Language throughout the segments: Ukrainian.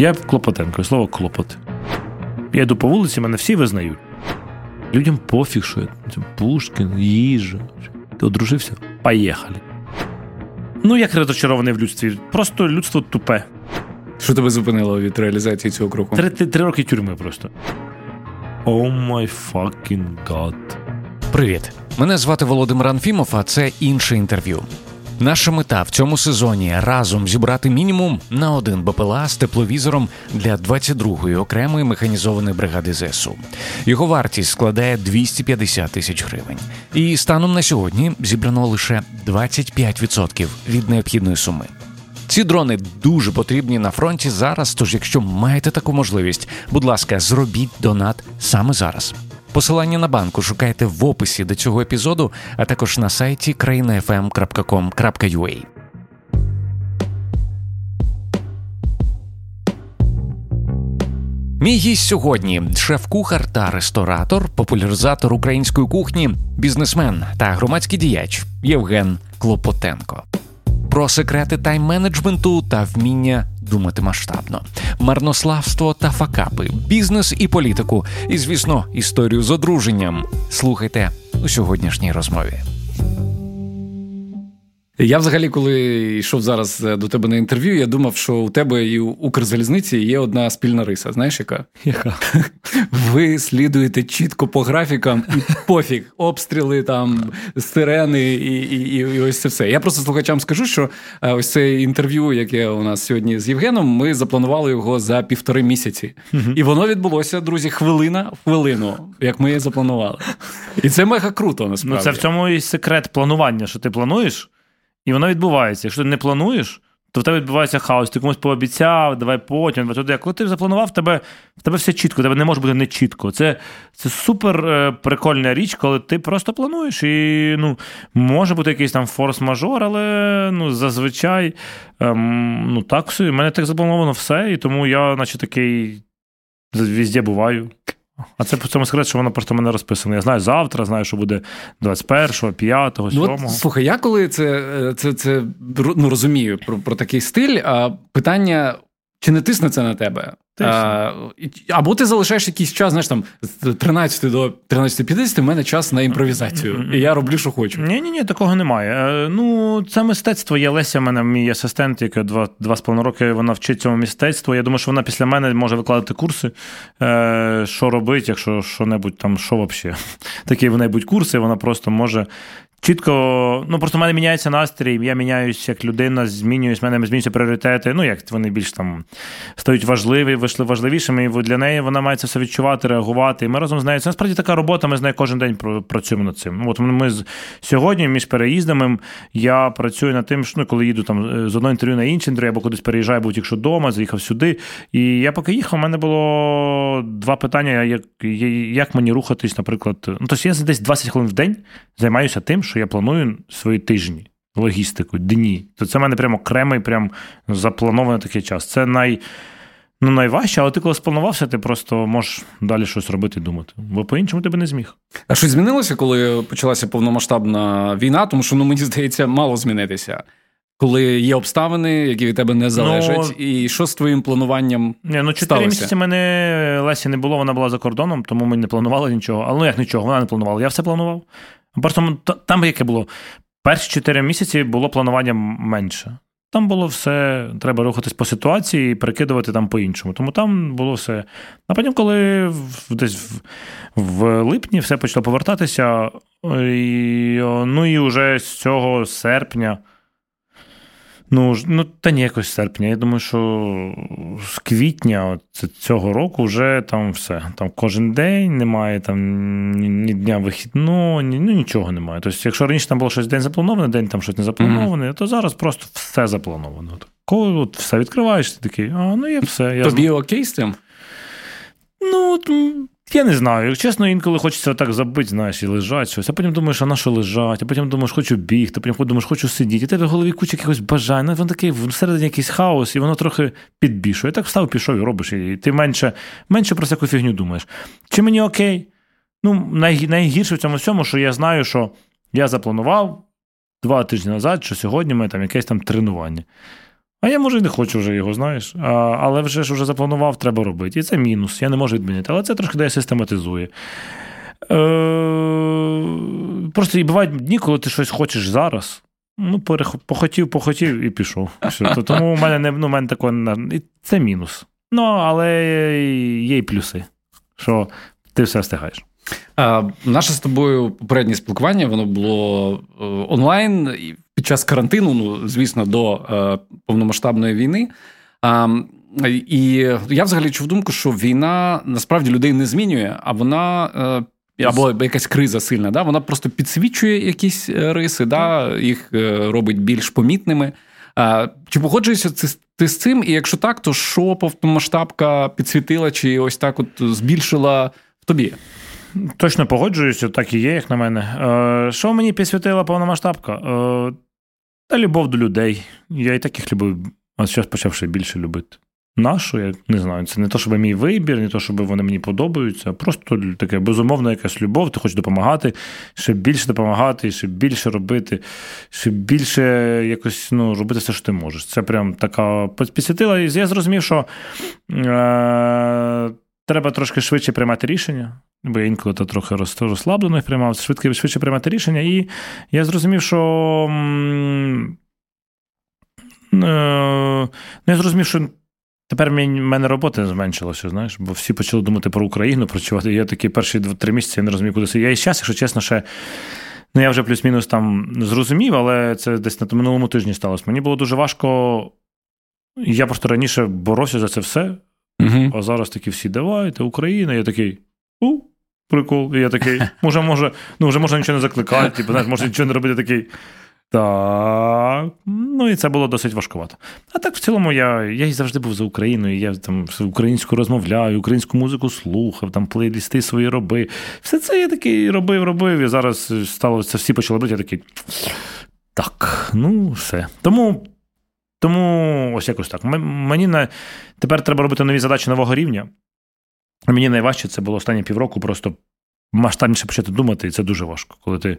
Я Клопотенко, слово клопот. Я йду по вулиці, мене всі визнають. Людям пофіг, що я Пушкін, їжа. Ти одружився? Поїхали. Ну, як розчарований в людстві. Просто людство тупе. Що тебе зупинило від реалізації цього кроку? Три, три, три роки тюрми просто. Oh my fucking god. Привіт. Мене звати Володимир Анфімов, а це інше інтерв'ю. Наша мета в цьому сезоні разом зібрати мінімум на один БПЛА з тепловізором для 22-ї окремої механізованої бригади ЗСУ. Його вартість складає 250 тисяч гривень. І станом на сьогодні зібрано лише 25% від необхідної суми. Ці дрони дуже потрібні на фронті зараз. Тож, якщо маєте таку можливість, будь ласка, зробіть донат саме зараз. Посилання на банку шукайте в описі до цього епізоду, а також на сайті krainafm.com.ua. Мій гість сьогодні шеф-кухар та ресторатор, популяризатор української кухні, бізнесмен та громадський діяч Євген Клопотенко. Про секрети тайм-менеджменту та вміння думати масштабно, марнославство та факапи, бізнес і політику, і, звісно, історію з одруженням. Слухайте у сьогоднішній розмові. Я взагалі, коли йшов зараз е, до тебе на інтерв'ю, я думав, що у тебе і у Укрзалізниці є одна спільна риса. Знаєш, яка? Яка? Ви слідуєте чітко по графікам і пофіг, обстріли, там, сирени і і, і ось це все. Я просто слухачам скажу, що е, ось це інтерв'ю, яке у нас сьогодні з Євгеном, ми запланували його за півтори місяці. І воно відбулося, друзі, хвилина в хвилину, як ми запланували. І це мега круто, насправді. Ну, Це в цьому і секрет планування, що ти плануєш. І воно відбувається. Якщо ти не плануєш, то в тебе відбувається хаос. Ти комусь пообіцяв, давай потім, туди. Коли ти запланував, тебе в тебе все чітко, в тебе не може бути нечітко. Це це супер е, прикольна річ, коли ти просто плануєш. І ну, може бути якийсь там форс-мажор, але ну, зазвичай ем, ну, так все. У мене так заплановано все, і тому я, наче такий, везде буваю. А це по цьому секрет, що воно просто мене розписано. Я знаю завтра, знаю, що буде 21-го, 5-го, 7-го. Ну, Слухай, я коли це це, це ну, розумію про, про такий стиль, а питання. Чи не тисне це на тебе? А, Або ти залишаєш якийсь час, знаєш, там з 13 до 13.50 в мене час на імпровізацію. І я роблю, що хочу. Ні, ні, ні, такого немає. Е, ну, це мистецтво. Є Леся, в мене мій асистент, яка два два з половиною роки вона вчить цьому мистецтву. Я думаю, що вона після мене може викладати курси, е, що робити, якщо що-небудь там, що взагалі. Такі в неї будуть курси, вона просто може Чітко, ну просто в мене міняється настрій, я міняюсь як людина, змінююсь, в мене змінюються пріоритети. Ну, як вони більш там стають важливі, вийшли важливішими, і для неї вона має це все відчувати, реагувати. І ми разом з нею. Це насправді така робота, ми з нею кожен день працюємо над цим. От ми з сьогодні, між переїздами, я працюю над тим, що ну, коли їду там з одного інтерв'ю на інше інтерв'ю, або кудись переїжджаю, був якщо вдома, заїхав сюди. І я поки їхав, у мене було два питання: як як мені рухатись, наприклад. Ну, тобто я десь 20 хвилин в день займаюся тим що я планую свої тижні, логістику, дні. То це в мене прямо окремий, прям запланований такий час. Це най. Ну, найважче, але ти коли спланувався, ти просто можеш далі щось робити і думати. Бо по-іншому ти би не зміг. А щось змінилося, коли почалася повномасштабна війна? Тому що, ну, мені здається, мало змінитися. Коли є обставини, які від тебе не залежать, ну, і що з твоїм плануванням? Ні, Ну, чотири місяці мене Лесі не було, вона була за кордоном, тому ми не планували нічого. Але ну як нічого, вона не планувала. Я все планував. Просто там яке було? Перші чотири місяці було планування менше. Там було все, треба рухатись по ситуації і перекидувати там по-іншому. Тому там було все. А потім, коли десь в, в липні все почало повертатися, і, ну і вже з цього серпня. Ну, ну, та ні, якось серпня. Я думаю, що з квітня цього року вже там все. Там кожен день немає там ні, ні дня вихідного, ні, ну нічого немає. Тобто, якщо раніше там було щось день заплановане, день там щось не заплановане, mm-hmm. то зараз просто все заплановано. Коли от все відкриваєш, ти такий, а ну є все. Я Тобі окей з цим? Ну, я не знаю. як Чесно, інколи хочеться так забити, знаєш, і лежать щось, а потім думаєш, а на що лежать, а потім думаєш, хочу бігти, а потім думаєш, хочу сидіти. І тебе в голові куча якихось бажань. Ну, воно такий всередині якийсь хаос, і воно трохи підбішує. Так встав, пішов і робиш, і ти менше менше про всяку фігню думаєш. Чи мені окей? Ну, най, найгірше в цьому всьому, що я знаю, що я запланував два тижні назад, що сьогодні ми там якесь там тренування. А я, може, і не хочу вже його, знаєш. А, Але вже ж вже запланував, треба робити. І це мінус, я не можу відмінити. Але це трошки дає систематизує. Е, Просто і бувають дні, коли ти щось хочеш зараз. Ну, похотів, похотів і пішов. Тому у мене не ну, у мене такого це мінус. Ну, але є й плюси, що ти все встигаєш. А, Наше з тобою попереднє спілкування воно було е, онлайн під час карантину, ну звісно, до е, повномасштабної війни. І я взагалі чув думку, що війна насправді людей не змінює, а вона. Е, або якась криза сильна, да? вона просто підсвічує якісь риси, да? їх робить більш помітними. Чи погоджуєшся ти з цим? І якщо так, то що повномасштабка підсвітила, чи ось так от збільшила в тобі? Точно погоджуюся, так і є, як на мене. Е, Що мені підсвітила повномасштабка? Та любов до людей. Я і таких любив, а зараз почав ще більше любити. Нашу, я не знаю, це не то, щоб мій вибір, не то, щоб вони мені подобаються. а Просто таке безумовна якась любов, ти хочеш допомагати, ще більше допомагати, ще більше робити, ще більше якось ну, робити все, що ти можеш. Це прям така підсвітила. І я зрозумів, що е, треба трошки швидше приймати рішення, бо я інколи то трохи розслаблено їх приймав, швидко, швидше приймати рішення. І я зрозумів, що. Е, ну, я зрозумів, що Тепер в мене роботи зменшилося, знаєш, бо всі почали думати про Україну, працювати. Я такі перші три місяці я не розумію, куди це. Я і зараз, якщо чесно, ще. Ну, я вже плюс-мінус там зрозумів, але це десь на минулому тижні сталося. Мені було дуже важко. Я просто раніше боровся за це все, угу. а зараз такі всі давайте, Україна. Я такий. у, Прикол. І я такий, може, може, ну вже можна нічого не закликати, типу, знаєш, може нічого не робити такий. Так. Ну і це було досить важкувато. А так, в цілому, я я і завжди був за Україною. Я там українську розмовляю, українську музику слухав, там плейлісти свої роби. Все це я такий робив, робив. І зараз стало це всі почали робити. Я такий. Так, ну все. Тому тому ось якось так. Мені на... тепер треба робити нові задачі нового рівня. Мені найважче це було останні півроку просто масштабніше почати думати, і це дуже важко. Коли ти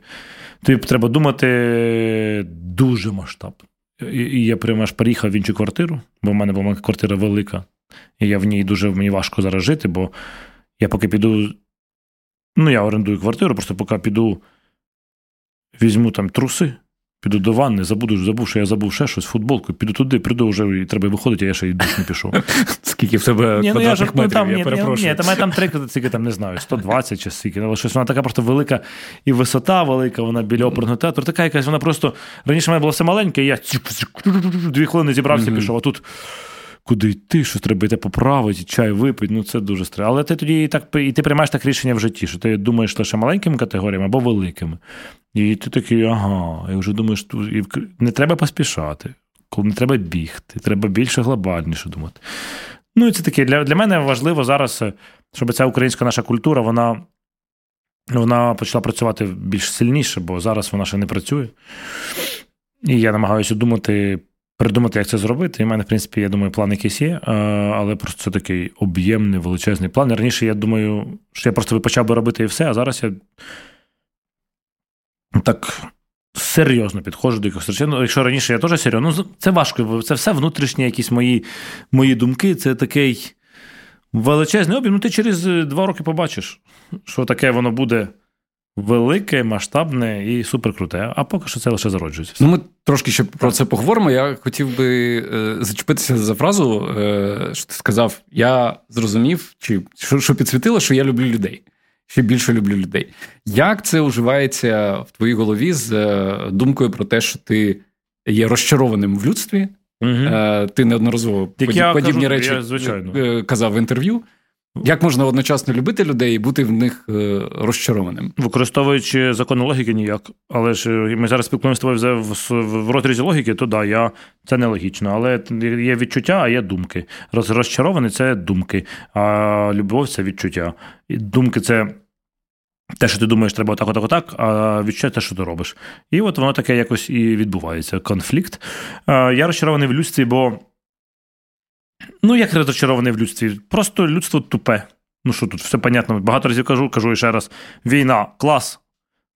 тобі треба думати дуже масштабно. І я прямо аж переїхав в іншу квартиру, бо в мене була квартира велика, і я в ній дуже мені важко зараз жити, бо я поки піду. Ну, я орендую квартиру, просто поки піду, візьму там труси, Піду до ванни, забуду, забув, що я забув ще щось, футболку, піду туди, прийду вже і треба виходити, а я ще й душ не пішов. Скільки в тебе ні, ну, я ж, метрів, там, я ні, перепрошую. Ні, там, я там три, скільки там, не знаю, 120 чи скільки, але щось вона така просто велика і висота велика, вона біля оперного театру, така якась, вона просто, раніше в мене було все маленьке, і я дві хвилини зібрався, і пішов, а тут куди йти, щось треба йти поправити, чай випити. Ну це дуже стрес. Але ти тоді і так і ти приймаєш так рішення в житті, що ти думаєш лише маленькими категоріями або великими. І ти такий, ага, і вже думаєш, не треба поспішати, коли не треба бігти, треба більше глобальніше думати. Ну, і це таке для для мене важливо зараз, щоб ця українська наша культура, вона вона почала працювати більш сильніше, бо зараз вона ще не працює. І я намагаюся думати придумати, як це зробити. І в мене, в принципі, я думаю, план якийсь є, але просто це такий об'ємний, величезний план. Раніше я думаю, що я просто почав би робити і все, а зараз я так. Серйозно підходжу до якихось речей. Ну, Якщо раніше я теж серйозно, ну це важко, це все внутрішні якісь мої мої думки. Це такий величезний об'єм. Ну, ти через два роки побачиш, що таке воно буде велике, масштабне і суперкруте. А поки що це лише зароджується. Ну, ми трошки ще про це поговоримо. Я хотів би е, зачепитися за фразу, е, що ти сказав: я зрозумів, чи що, що підсвітило, що я люблю людей. Ще більше люблю людей. Як це уживається в твоїй голові з е, думкою про те, що ти є розчарованим в людстві? Угу. Ти неодноразово подібні кажу, речі я, звичайно. казав в інтерв'ю. Як можна одночасно любити людей і бути в них е, розчарованим? Використовуючи закони логіки, ніяк. Але ж е, ми зараз спілкуємося з тобою в, розрізі логіки, то да, я це нелогічно. Але є відчуття, а є думки. Розчарований це думки, а любов це відчуття. І Думки це. Те, що ти думаєш, треба отак, отак, отак, а відчуття те, що ти робиш. І от воно таке якось і відбувається. Конфлікт. Я розчарований в людстві, бо Ну, як розочарований в людстві. Просто людство тупе. Ну що тут, все понятно. Багато разів кажу, кажу ще раз: війна, клас.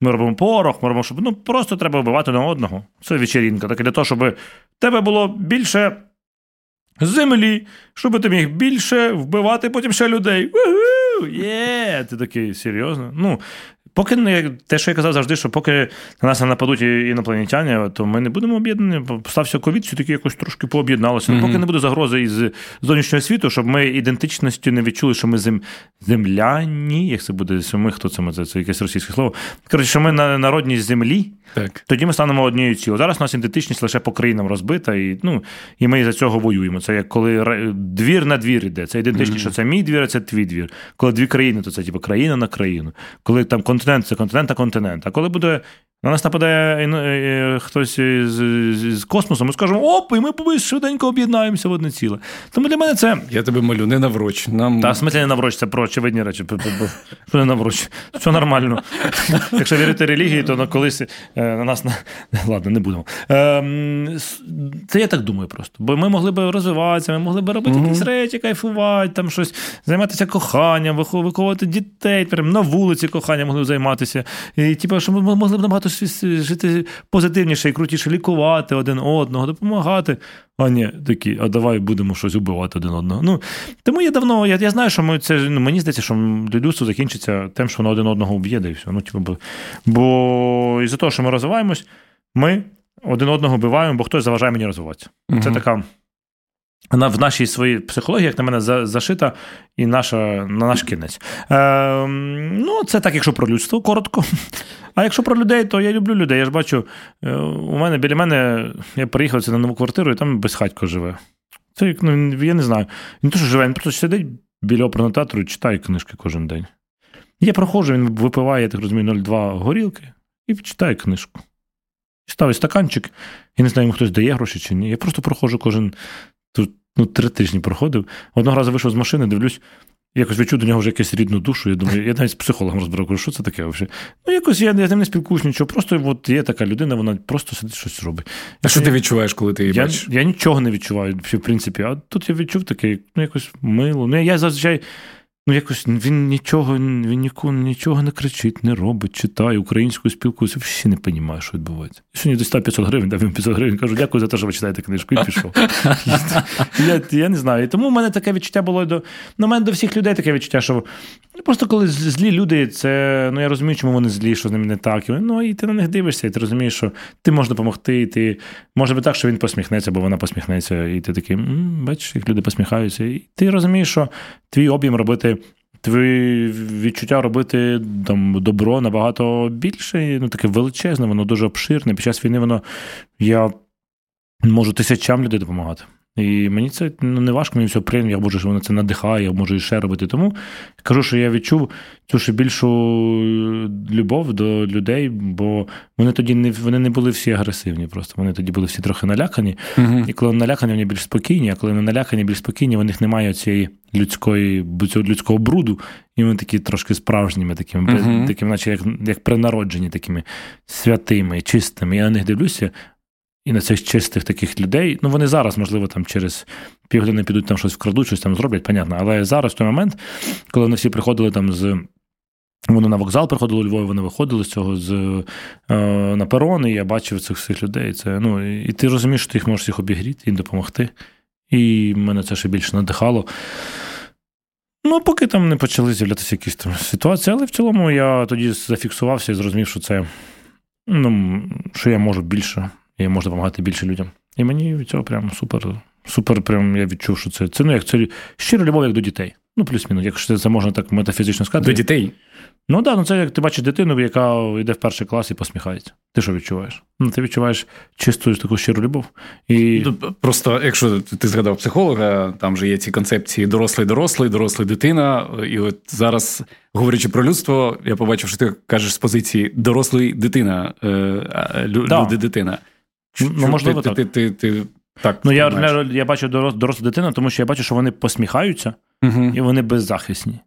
Ми робимо порох, ми робимо, щоб ну просто треба вбивати на одного. Це вечерінка. Так для того, щоб тебе було більше землі, щоб ти міг більше вбивати потім ще людей. Є, ти такий серйозно. Ну, Поки не те, що я казав завжди, що поки на нас не нападуть інопланетяни, то ми не будемо об'єднані. Стався ковід, все таки якось трошки пооб'єдналося. Mm-hmm. Поки не буде загрози із зовнішнього світу, щоб ми ідентичністю не відчули, що ми зем... земляні, як це буде, що ми хто це це, це якесь російське слово. Коротше, що ми на народній землі, так. тоді ми станемо однією цілою. Зараз у нас ідентичність лише по країнам розбита, і ну, і ми за цього воюємо. Це як коли двір на двір іде. Це ідентичність, mm-hmm. що це мій двір, а це твій двір. Коли дві країни, то це типу країна на країну. Коли там континент це континент, а континент. А коли буде на нас нападає е, е, хтось з, космосу, ми скажемо, оп, і ми швиденько об'єднаємо в одне ціле. Тому для мене це. Я тебе молю, не навроч. Нам... Та, в смислі не навроч, це про очевидні речі. Що не навроч? Все нормально. Якщо вірити релігії, то на колись е, на нас ладно, не будемо. Ем, це я так думаю просто. Бо ми могли б розвиватися, ми могли б робити якісь речі, кайфувати, там щось, займатися коханням, виховувати дітей, прямо на вулиці коханням могли б займатися. І типу, що ми могли б набагато жити позитивніше і крутіше, лікувати один одного, допомагати. А ні, такі, а давай будемо щось убивати один одного. Ну, Тому я давно, я я знаю, що ми це, ну, мені здається, що людство закінчиться тим, що воно один одного вб'є, і все. Ну, типу, бо бо із-за того, що ми розвиваємось, ми один одного вбиваємо, бо хтось заважає мені розвиватися. Угу. Це така. Вона в нашій своїй психології, як на мене, зашита і наша, на наш кінець. Е, Ну, це так, якщо про людство, коротко. А якщо про людей, то я люблю людей. Я ж бачу, е, у мене біля мене я приїхав на нову квартиру, і там безхатько живе. Це як, ну, я не знаю. Він то, що живе, він просто сидить біля оперного театру і читає книжки кожен день. Я проходжу, він випиває, я так розумію, 0,2 горілки і читає книжку. Ставить стаканчик, я не знаю, йому хтось дає гроші чи ні. Я просто проходжу кожен тут ну, три тижні проходив. Одного разу вийшов з машини, дивлюсь, якось відчув до нього вже якусь рідну душу. Я думаю, я навіть з психологом розбирав, кажу, що це таке взагалі? Ну, якось я, я з ним не спілкуюсь нічого. Просто от є така людина, вона просто сидить щось робить. А що ти відчуваєш, коли ти її я, бачиш? Я нічого не відчуваю, в принципі. А тут я відчув таке, ну, якось мило. Ну, я зазвичай. Ну, якось він нічого він нікого, нічого не кричить, не робить, читає українською спілкується, взагалі не розумію, що відбувається. Сьогодні десь 500 гривень, дав йому 500 гривень, кажу, дякую за те, що ви читаєте книжку, і пішов. Я я не знаю. І тому в мене таке відчуття було до ну, у мене до всіх людей таке відчуття, що ну, просто коли злі люди, це ну я розумію, чому вони злі, що з ними не так. І, ну і ти на них дивишся, і ти розумієш, що ти можеш допомогти, і ти може бути так, що він посміхнеться, бо вона посміхнеться, і ти такий, бачиш, як люди посміхаються. І ти розумієш, що твій об'єм робити твої відчуття робити там добро набагато більше, ну таке величезне, воно дуже обширне. Під час війни воно я можу тисячам людей допомагати. І мені це ну, не важко, мені все приємно, я можу, що воно це надихає, я можу і ще робити. Тому кажу, що я відчув цю ще більшу любов до людей, бо вони тоді не вони не були всі агресивні. Просто вони тоді були всі трохи налякані. uh І коли вони налякані, вони більш спокійні, а коли вони налякані, більш спокійні, в них немає цієї людської цього людського бруду, і вони такі трошки справжніми, такими, uh такими, наче як як принароджені, такими святими, чистими. Я на них дивлюся. І на цих чистих таких людей, ну вони зараз, можливо, там через півгодини підуть там щось вкрадуть, щось там зроблять, понятно. Але зараз в той момент, коли вони всі приходили там з. Вони на вокзал приходили у Львові, вони виходили з цього з, е, на перон, і я бачив цих всіх людей. Це, ну, І ти розумієш, що ти їх можеш всіх обігріти, їм допомогти. І мене це ще більше надихало. Ну, поки там не почали з'являтися якісь там ситуації, але в цілому я тоді зафіксувався і зрозумів, що це ну, що я можу більше і можна допомагати більше людям. І мені від цього прям супер. Супер, прям я відчув, що це це ну як це щира любов як до дітей. Ну, плюс-мінус, якщо це можна так метафізично сказати. До дітей? Ну так, ну це як ти бачиш дитину, яка йде в перший клас і посміхається. Ти що відчуваєш? Ну, Ти відчуваєш чисту таку щиру любов. І... Ну, просто, якщо ти згадав психолога, там же є ці концепції дорослий, дорослий, дорослий дитина. І от зараз, говорячи про людство, я побачив, що ти кажеш з позиції дорослий дитина, е, люди Ну, можливо, ти, так. Ти, ти, ти, так, Ну, я я, я бачу дорослу дитину, тому що я бачу, що вони посміхаються угу. і вони беззахисні.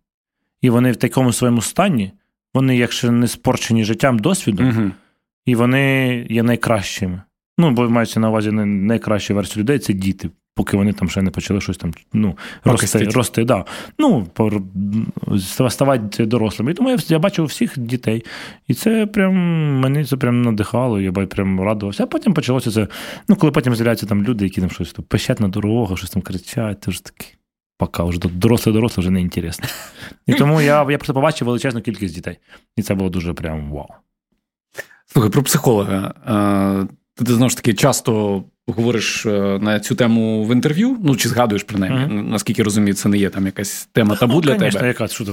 І вони в такому своєму стані, вони, якщо не спорчені життям, досвідом, угу. і вони є найкращими. Ну, бо мається на увазі найкраща версія людей це діти. Поки вони там ще не почали щось там ну, рости. рости да. Ну, ставати дорослими. І тому я я бачив всіх дітей. І це прям мені це прям надихало, я прям радувався. А потім почалося це. Ну, коли потім з'являються там люди, які там щось пищать на дорогу, щось там кричать, ти ж таки. Пока вже доросле доросле вже не інтересно. І тому я я просто побачив величезну кількість дітей. І це було дуже прям вау. Слухай, про психолога. Ти знову ж таки часто говориш е, на цю тему в інтерв'ю, ну чи згадуєш принаймні, mm-hmm. наскільки розумію, це не є там якась тема табу ну, для конечно, тебе. Яка що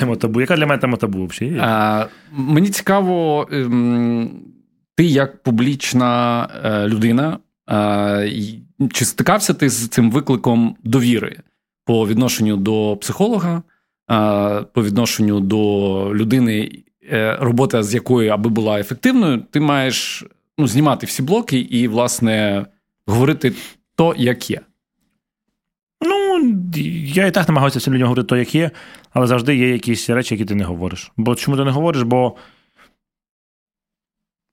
тема табу? Яка для мене тема табу взагалі? А, Мені цікаво, ем, ти як публічна е, людина, чи стикався ти з цим викликом довіри по відношенню до психолога, по відношенню до людини, е, робота з якою, аби була ефективною, ти маєш ну, знімати всі блоки і, власне, говорити то, як є. Ну, я і так намагаюся всім людям говорити то, як є, але завжди є якісь речі, які ти не говориш. Бо чому ти не говориш? Бо.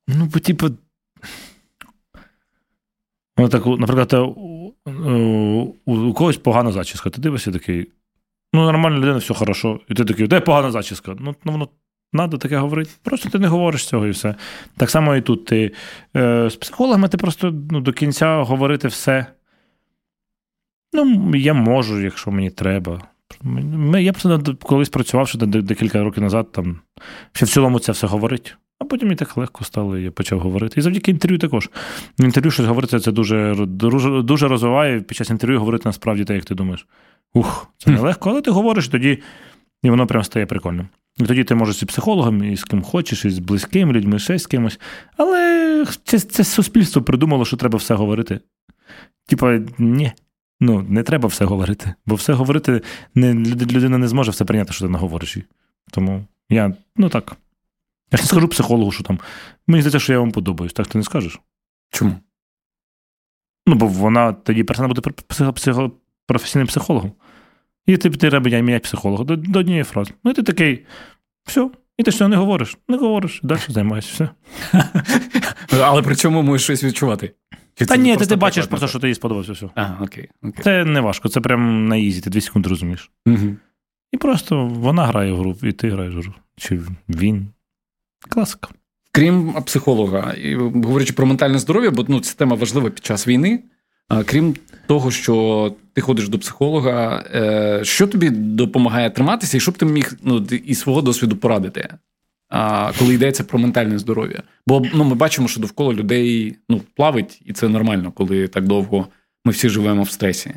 Ну, бо, типу. Ну, так, наприклад, у, у, у когось погана зачіска. Ти дивишся такий. Ну, нормальна людина, все хорошо. І ти такий, де погана зачіска? Ну, ну воно Надо таке говорити. Просто ти не говориш цього і все. Так само і тут. Ти е, З психологами ти просто ну, до кінця говорити все. Ну, я можу, якщо мені треба. Я просто колись працював ще декілька років назад, там, ще в цілому це все говорить. А потім мені так легко стало, і я почав говорити. І завдяки інтерв'ю також. Інтерв'ю щось говорити це дуже дуже, дуже розвиває. Під час інтерв'ю говорити насправді те, як ти думаєш. Ух, це нелегко, але ти говориш тоді, і воно прям стає прикольним. І тоді ти можеш і психологом, і з ким хочеш, і з близькими людьми, ще з кимось. Але це це суспільство придумало, що треба все говорити. Типа, ні. Ну, не треба все говорити. Бо все говорити не, людина не зможе все прийняти, що ти наговориш. Тому я, ну так. Я ж не скажу психологу, що там. Мені здається, що я вам подобаюсь. Так ти не скажеш? Чому? Ну, бо вона тоді перестане бути психо, психо, професійним психологом. І ти треба міняти психолога до, до однієї фрази. Ну, і ти такий, все. І ти що не говориш? Не говориш, далі займаєшся. все. Але при цьому можеш щось відчувати. Чи Та ні, ти, ти бачиш просто, що тобі сподобався все. А, окей, окей. Це не важко, це прям на easy, ти дві секунди розумієш. Угу. І просто вона грає в гру, і ти граєш в гру. Чи він. Класика. Крім психолога, і говорячи про ментальне здоров'я, бо ну, ця тема важлива під час війни. Крім того, що ти ходиш до психолога, е, що тобі допомагає триматися, і що б ти міг ну, із свого досвіду порадити, коли йдеться про ментальне здоров'я? Бо ну, ми бачимо, що довкола людей ну, плавить, і це нормально, коли так довго ми всі живемо в стресі.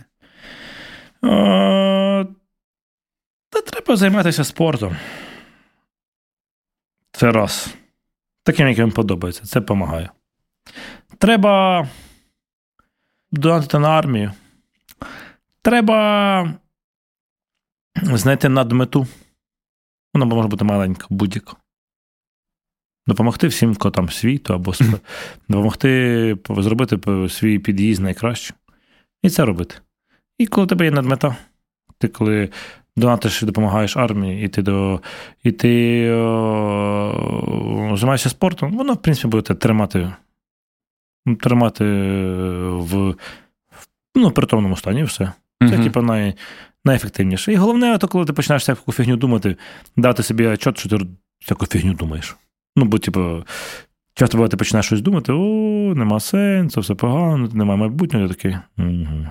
Та треба займатися спортом. Це раз. Таким, яким подобається, це допомагає. Треба донатити на армію. Треба знайти надмету. Вона може бути маленька, будь-яка. Допомогти всім котам світу або допомогти зробити свій під'їзд найкраще. І це робити. І коли у тебе є надмета, ти коли донатиш і допомагаєш армії, і ти до, і ти о, займаєшся спортом, воно, в принципі, буде тримати тримати в ну, притомному стані все. Це, uh-huh. типу, най, найефективніше. І головне, то коли ти починаєш всяку фігню думати, дати собі отчет, що ти всяку фігню думаєш. Ну, бо, типу, часто буває, ти починаєш щось думати, о, нема сенсу, все погано, немає майбутнього, я такий. Угу.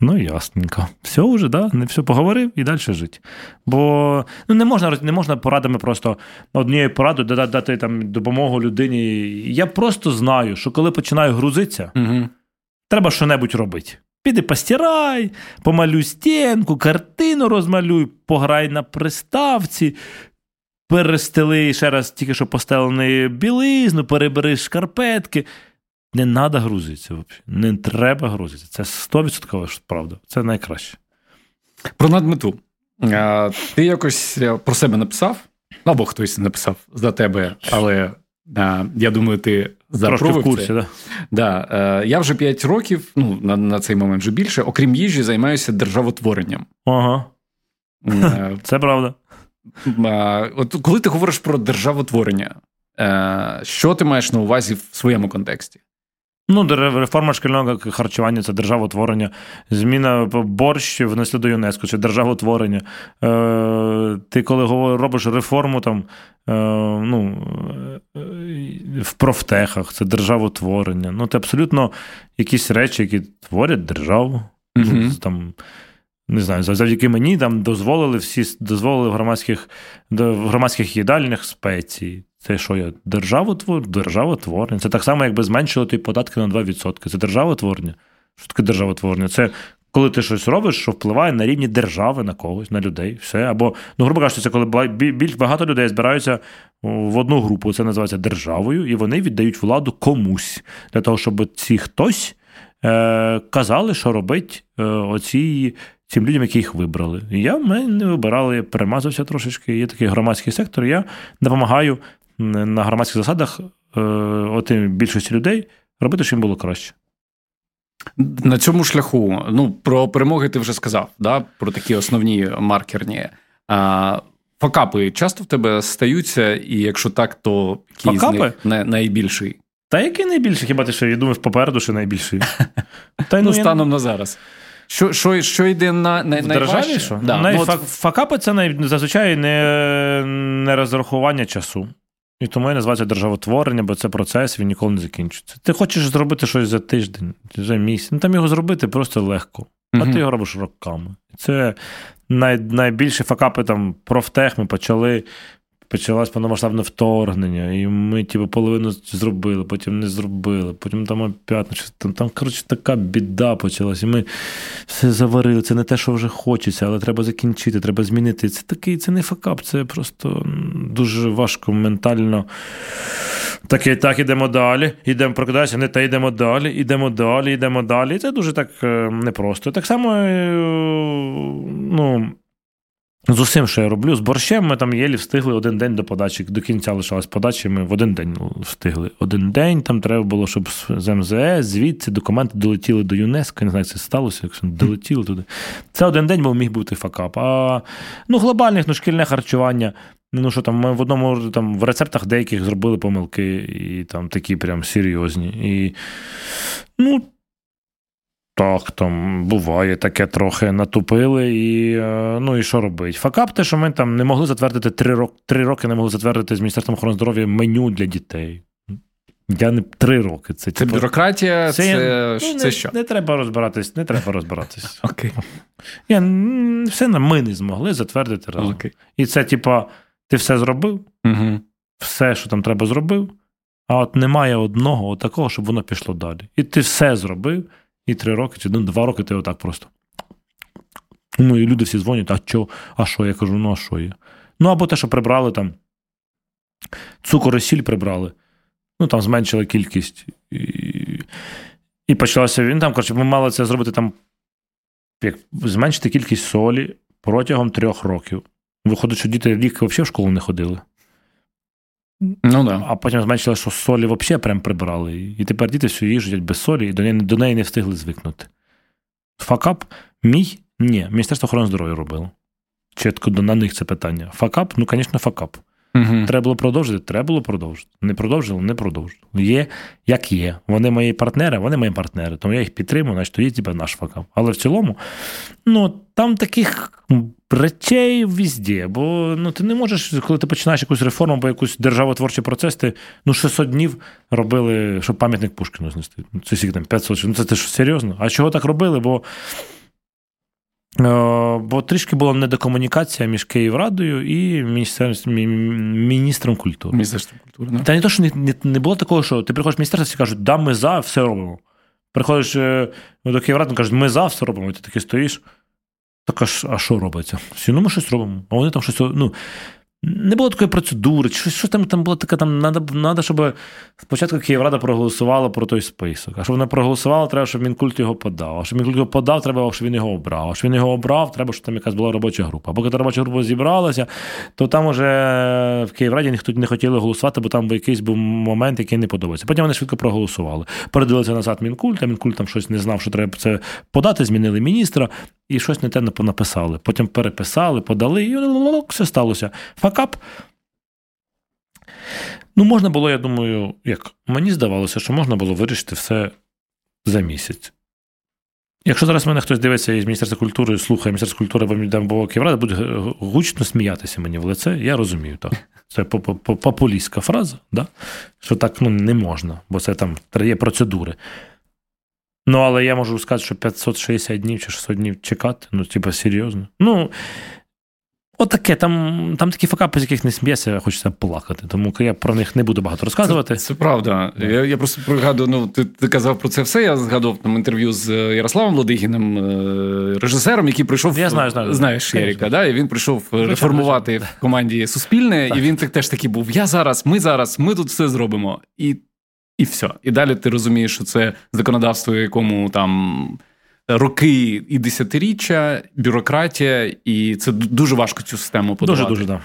Ну, ясненько. Все вже, да? не все поговорив і далі жити. Бо ну, не можна не можна порадами просто однією порадою дати, дати там допомогу людині. Я просто знаю, що коли починаю грузитися, угу. треба що-небудь робити. Піди постирай, помалюй стінку, картину розмалюй, пограй на приставці, перестели ще раз тільки що постелений білизну, перебери шкарпетки. Не треба грузитися. Не треба грузитися. Це 100% правда. Це найкраще. Про надмету. Ти якось е, про себе написав? Або хтось написав за тебе, але я думаю, ти запробував в курсі, це. Да. Да. Е, я вже 5 років, ну на на цей момент вже більше, окрім їжі, займаюся державотворенням. Ага. Е, це правда. От коли ти говориш про державотворення, що ти маєш на увазі в своєму контексті? Ну, реформа шкільного харчування це державотворення, зміна борщ внесли до ЮНЕСКО, це державотворення. Е, Ти коли робиш реформу там, е, ну, е, в профтехах, це державотворення. Ну, це абсолютно якісь речі, які творять державу. Mm-hmm. Там, не знаю, завдяки мені там дозволили всі дозволили в громадських в громадських їдальнях спеції. Це що я? Державотвор... Державотворення. Це так само, якби зменшили ті податки на 2%. Це державотворення. Що таке державотворення? Це коли ти щось робиш, що впливає на рівні держави на когось, на людей. все. Або, ну, грубо кажучи, це коли більш багато людей збираються в одну групу, це називається державою, і вони віддають владу комусь для того, щоб ці хтось е, казали, що робить е, оці. Цим людям, які їх вибрали. Я мене не вибирали, я перемазався трошечки. Є такий громадський сектор. Я допомагаю на громадських засадах е, більшості людей робити, щоб їм було краще. На цьому шляху, ну, про перемоги ти вже сказав, да? про такі основні маркерні. А, Факапи часто в тебе стаються, і якщо так, то який з них найбільший? Та який найбільший? Хіба ти що я думав, попереду що найбільший? Та, ну, станом на зараз. Що що, що йде на на, що? Да. Най, ну, от... Факапи це зазвичай не, не розрахування часу. І тому я називаю це державотворення, бо це процес, він ніколи не закінчиться. Ти хочеш зробити щось за тиждень, за місяць. Ну там його зробити просто легко. А ти його робиш роками. Це най, найбільші факапи там профтех ми почали почалось повномасштабне вторгнення, і ми типу, половину зробили, потім не зробили, потім там опять, ну, там, там коротше, така біда почалась. І ми все заварили. Це не те, що вже хочеться, але треба закінчити, треба змінити. Це такий, це не факап, це просто дуже важко ментально. Так, і так, ідемо далі, ідемо прокидайся, не те йдемо далі, ідемо далі, йдемо далі. І це дуже так е, непросто. Так само, е, ну. З усім, що я роблю, з борщем ми там єлі встигли один день до подачі. До кінця лишалась подачі, ми в один день встигли. Один день там треба було, щоб з МЗС, звідси документи долетіли до ЮНЕСКО. Не знаю, як це сталося, якщо долетіли туди. Це один день був міг бути факап. А ну, глобальних, ну, шкільне харчування. Ну, що там, ми в одному там в рецептах деяких зробили помилки, і там такі прям серйозні. І, ну, так, там буває таке трохи натупили, і е, ну і що робить? Факап, те, що ми там не могли затвердити три роки, три роки не могли затвердити з Міністерством охорони здоров'я меню для дітей. Я не три роки. Це це типу, бюрократія, це це, ну, це не, що? Не треба розбиратись, не треба розбиратись. Окей. Я, Все ми не змогли затвердити разом. Окей. І це, типа, ти все зробив, угу. все, що там треба, зробив, а от немає одного такого, щоб воно пішло далі. І ти все зробив. І три роки, чи ну, два роки ти отак просто. Ну, і люди всі дзвонять, а що, а що? Я кажу, ну а що є? Ну, або те, що прибрали там. Цукор і сіль прибрали. Ну, там зменшили кількість. І і почалося він там, коротше, ми мали це зробити там, як зменшити кількість солі протягом трьох років. Виходить, що діти рік взагалі в школу не ходили. Ну, да. А потім зменшили, що солі взагалі прям прибрали. І тепер діти всю їжу без солі, і до неї, до неї не встигли звикнути. Факап мій? Ні, Міністерство охорони здоров'я робило. Чітко на них це питання. Факап? Ну, звісно, факап. Угу. Треба було продовжити, треба було продовжити. Не продовжили, не продовжили. Є, як є. Вони мої партнери, вони мої партнери. Тому я їх підтримую, значить тоді тебе наш факап. Але в цілому, ну там таких речей візде. Бо ну, ти не можеш, коли ти починаєш якусь реформу або якийсь державотворчий процес, ти ну 600 днів робили, щоб пам'ятник Пушкіну знести. Це скільки там 500. Ну це ти що серйозно? А чого так робили? Бо бо трішки була недокомунікація між Київрадою і міністром культури. Міністерством культури, да. Та не то, що не, не не, було такого, що ти приходиш в міністерство, і кажуть, да, ми за, все робимо. Приходиш е, до Київради, кажуть, ми за все робимо, і ти такий стоїш. Так а що робиться? Всі, ну ми щось робимо. А вони там щось. ну, не було такої процедури, що що там там було таке, там треба, щоб спочатку Київрада проголосувала про той список. А щоб вона проголосувала, треба, щоб Мінкульт його подав. А щоб Мінкульт його подав, треба, щоб він його обрав. А щоб він його обрав, треба, щоб там якась була робоча група. А поки та робоча група зібралася, то там уже в Київраді ніхто не хотіли голосувати, бо там якийсь був момент, який не подобається. Потім вони швидко проголосували. Передалися назад Мінкульт, а Мінкульт там щось не знав, що треба це подати, змінили міністра і щось не те написали. Потім переписали, подали, і все сталося. Факап. Ну, можна було, я думаю, як мені здавалося, що можна було вирішити все за місяць. Якщо зараз мене хтось дивиться із Міністерства культури, слухає Міністерство культури або Київради, буде гучно сміятися мені в лице, я розумію, так. Це популістська фраза, да? що так ну, не можна, бо це там є процедури. Ну, але я можу сказати, що 560 днів чи 600 днів чекати, ну, типа, серйозно. Ну, Отаке, там там такі факапи, з яких не сміється, хочеться плакати. Тому я про них не буду багато розказувати. Це, це правда. Я я просто пригадую, ну ти ти казав про це все. Я згадував там інтерв'ю з Ярославом Ладигіним, е, режисером, який прийшов. Я знаю, знаю. Знаєш Еріка, да? і він прийшов Причем, реформувати в команді Суспільне, так. і він так теж такий був: Я зараз, ми зараз, ми тут все зробимо. І і все. І далі ти розумієш, що це законодавство, якому там роки і десятиріччя, бюрократія, і це дуже важко цю систему подавати. Дуже дуже, так.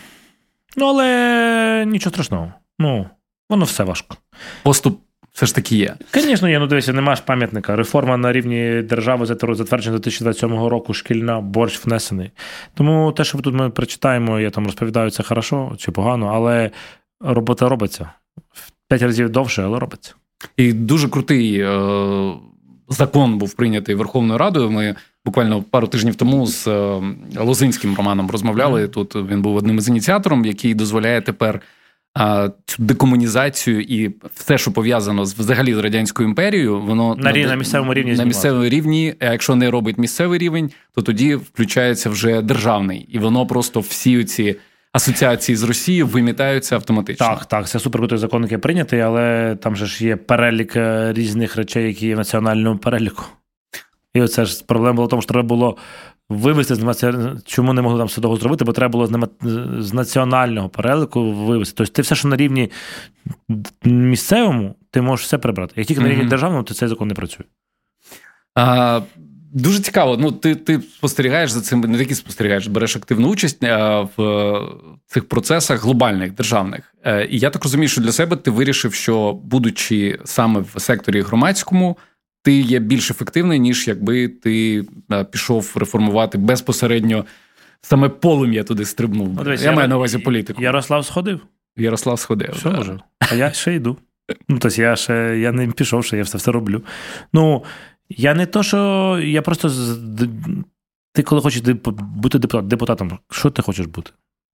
Ну, але нічого страшного. Ну, воно все важко. Поступ. Все ж таки є. Звісно, є. Ну дивися, нема ж пам'ятника. Реформа на рівні держави затверджена 2027 року, шкільна, борщ внесений. Тому те, що тут ми прочитаємо, я там розповідаю, це хорошо чи погано, але робота робиться. В п'ять разів довше, але робиться. І дуже крутий е- закон був прийнятий Верховною Радою. Ми буквально пару тижнів тому з е, Лозинським Романом розмовляли. Тут він був одним із ініціатором, який дозволяє тепер. Цю декомунізацію і все, що пов'язано з взагалі з радянською імперією, воно на, на, на місцевому рівні на місцевому рівні. А якщо не робить місцевий рівень, то тоді включається вже державний, і воно просто всі ці асоціації з Росією вимітаються автоматично. Так, так, це суперкрутий закон, який прийнятий, але там же ж є перелік е, різних речей, які є в національному переліку. І оце ж проблема була в тому, що треба було вивести з чому не могли там все довго зробити, бо треба було з національного переліку вивести. Тобто ти все, що на рівні місцевому, ти можеш все прибрати. Як тільки mm-hmm. на рівні державному, то цей закон не працює. А, Дуже цікаво. Ну, ти ти спостерігаєш за цим, не тільки спостерігаєш, береш активну участь в цих процесах глобальних державних. Е, і я так розумію, що для себе ти вирішив, що будучи саме в секторі громадському, ти є більш ефективний, ніж якби ти е, пішов реформувати безпосередньо саме полум'я туди стрибнув. О, я, я маю на увазі політику. Ярослав сходив. Ярослав сходив. Що може? А я ще йду. Ну, тобто я ще я не пішов, ще я все все роблю. Ну, я не то, що я просто. Ти, коли хочеш бути депутатом, що ти хочеш бути?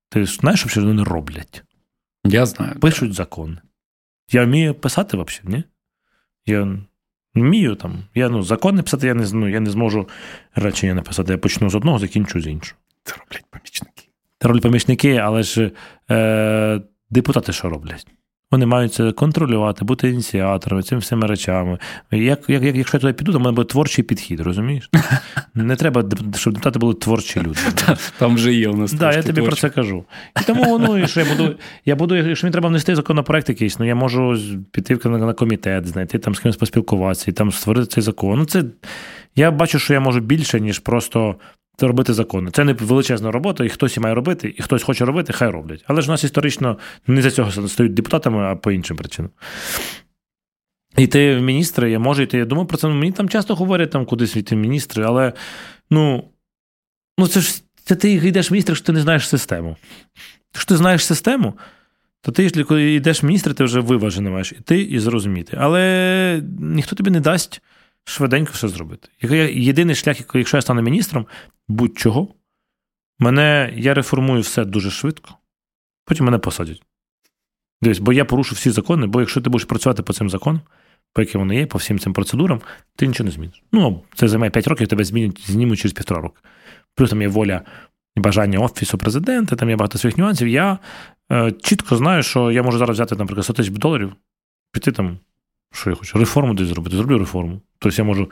Ти знаєш, що вони роблять? Я знаю. Пишуть закони. Я вмію писати взагалі, ні? Я вмію там. Я ну, закони писати я не ну, я не зможу речення написати. Я почну з одного, закінчу з іншого. Це роблять помічники. Це роблять помічники, але ж е, депутати що роблять? Вони мають це контролювати, бути ініціаторами, цими всіми речами. Як, як, Якщо я туди піду, то в мене буде творчий підхід, розумієш? Не треба, щоб депутати були творчі люди. Там вже є у нас. Так, я тобі про це кажу. І тому ну, що я буду, я буду, якщо мені треба внести законопроект якийсь, ну я можу піти на комітет, знайти там з кимось поспілкуватися і там створити цей закон. Ну, це я бачу, що я можу більше, ніж просто це робити закони. Це не величезна робота, і хтось і має робити, і хтось хоче робити, хай роблять. Але ж у нас історично не за цього стають депутатами, а по іншим причинам. Йти в міністри, я можу йти. Я думаю про це. Мені там часто говорять там кудись йти міністри, але ну, ну це ж це ти йдеш в міністри, якщо ти не знаєш систему. Якщо ти знаєш систему, то ти, коли йдеш в міністри, ти вже виважено маєш іти і зрозуміти. Але ніхто тобі не дасть швиденько все зробити. Єдиний шлях, якщо я стану міністром, будь-чого, мене я реформую все дуже швидко, потім мене посадять. Дивись, бо я порушу всі закони, бо якщо ти будеш працювати по цим законам, по яким вони є, по всім цим процедурам, ти нічого не зміниш. Ну, це займає 5 років, тебе змінять, знімуть через півтора року. Плюс там є воля бажання Офісу президента, там є багато своїх нюансів. Я е, чітко знаю, що я можу зараз взяти, наприклад, 100 тисяч доларів, піти там, що я хочу, реформу десь зробити, зроблю реформу. Тобто я можу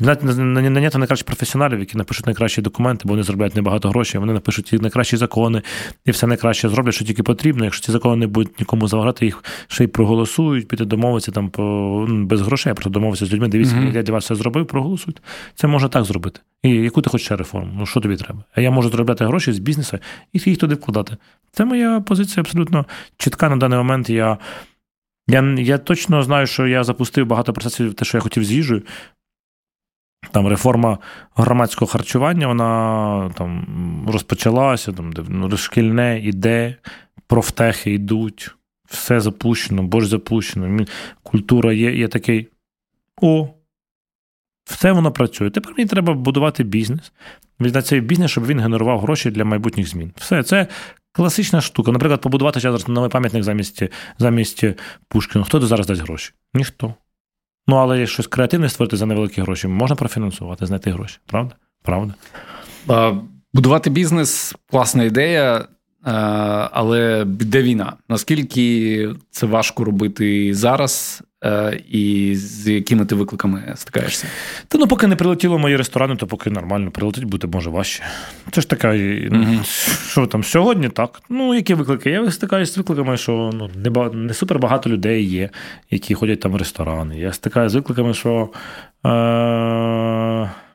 Наняти найкращих професіоналів, які напишуть найкращі документи, бо вони заробляють небагато грошей, вони напишуть ті найкращі закони і все найкраще зроблять, що тільки потрібно. Якщо ці закони не будуть нікому заважати, їх ще й проголосують, піти домовитися там по ну, без грошей, а просто домовитися з людьми. Дивіться, mm-hmm. я для вас все зробив, проголосуйте. Це можна так зробити. І яку ти хочеш реформу? Ну що тобі треба? А я можу заробляти гроші з бізнесу і їх туди вкладати. Це моя позиція абсолютно чітка на даний момент. Я. Я я точно знаю, що я запустив багато процесів, те, що я хотів з їжею. Там реформа громадського харчування, вона там розпочалася, там, ну, шкільне іде, профтехи йдуть. все запущено, борщ запущено, культура є, є такий. О, все воно працює. Тепер мені треба будувати бізнес. На цей бізнес, щоб він генерував гроші для майбутніх змін. Все, це класична штука. Наприклад, побудувати зараз новий пам'ятник замість замість Пушкіна. Хто зараз дасть гроші? Ніхто. Ну, але щось креативне створити за невеликі гроші, можна профінансувати, знайти гроші. Правда? Правда. Будувати бізнес класна ідея, але де війна? Наскільки це важко робити зараз? Е, і з якими ти викликами стикаєшся? Та ну, поки не прилетіло мої ресторани, то поки нормально прилетить, буде може важче. Це ж така, mm що там сьогодні так. Ну, які виклики? Я стикаюся з викликами, що ну, не не супер багато людей є, які ходять там в ресторани. Я стикаюся з викликами, що. Е-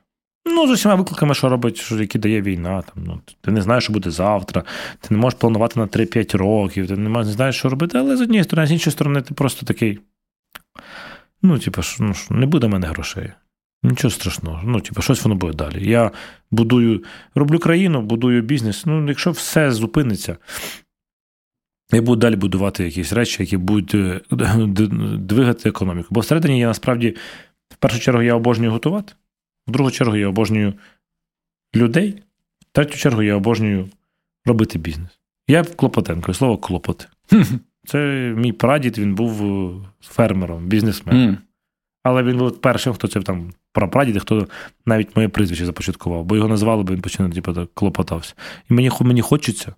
Ну, з усіма викликами, що робить, що, які дає війна. Там, ну, Ти не знаєш, що буде завтра, ти не можеш планувати на 3-5 років, ти не знаєш, що робити, але з однієї сторони, з іншої сторони, ти просто такий. Ну, типу, ну, не буде в мене грошей. Нічого страшного. Ну, типу, щось воно буде далі. Я будую, роблю країну, будую бізнес. Ну, якщо все зупиниться, я буду далі будувати якісь речі, які будуть е, двигати економіку. Бо всередині я насправді, в першу чергу, я обожнюю готувати, в другу чергу я обожнюю людей, в третю чергу я обожнюю робити бізнес. Я Клопотенко, слово клопоти. Це мій прадід, він був е, фермером, бізнесменом. Mm. Але він був першим, хто це там прапрадід, хто навіть моє прізвище започаткував, бо його назвали, бо він починав типу, так клопотався. І мені мені хочеться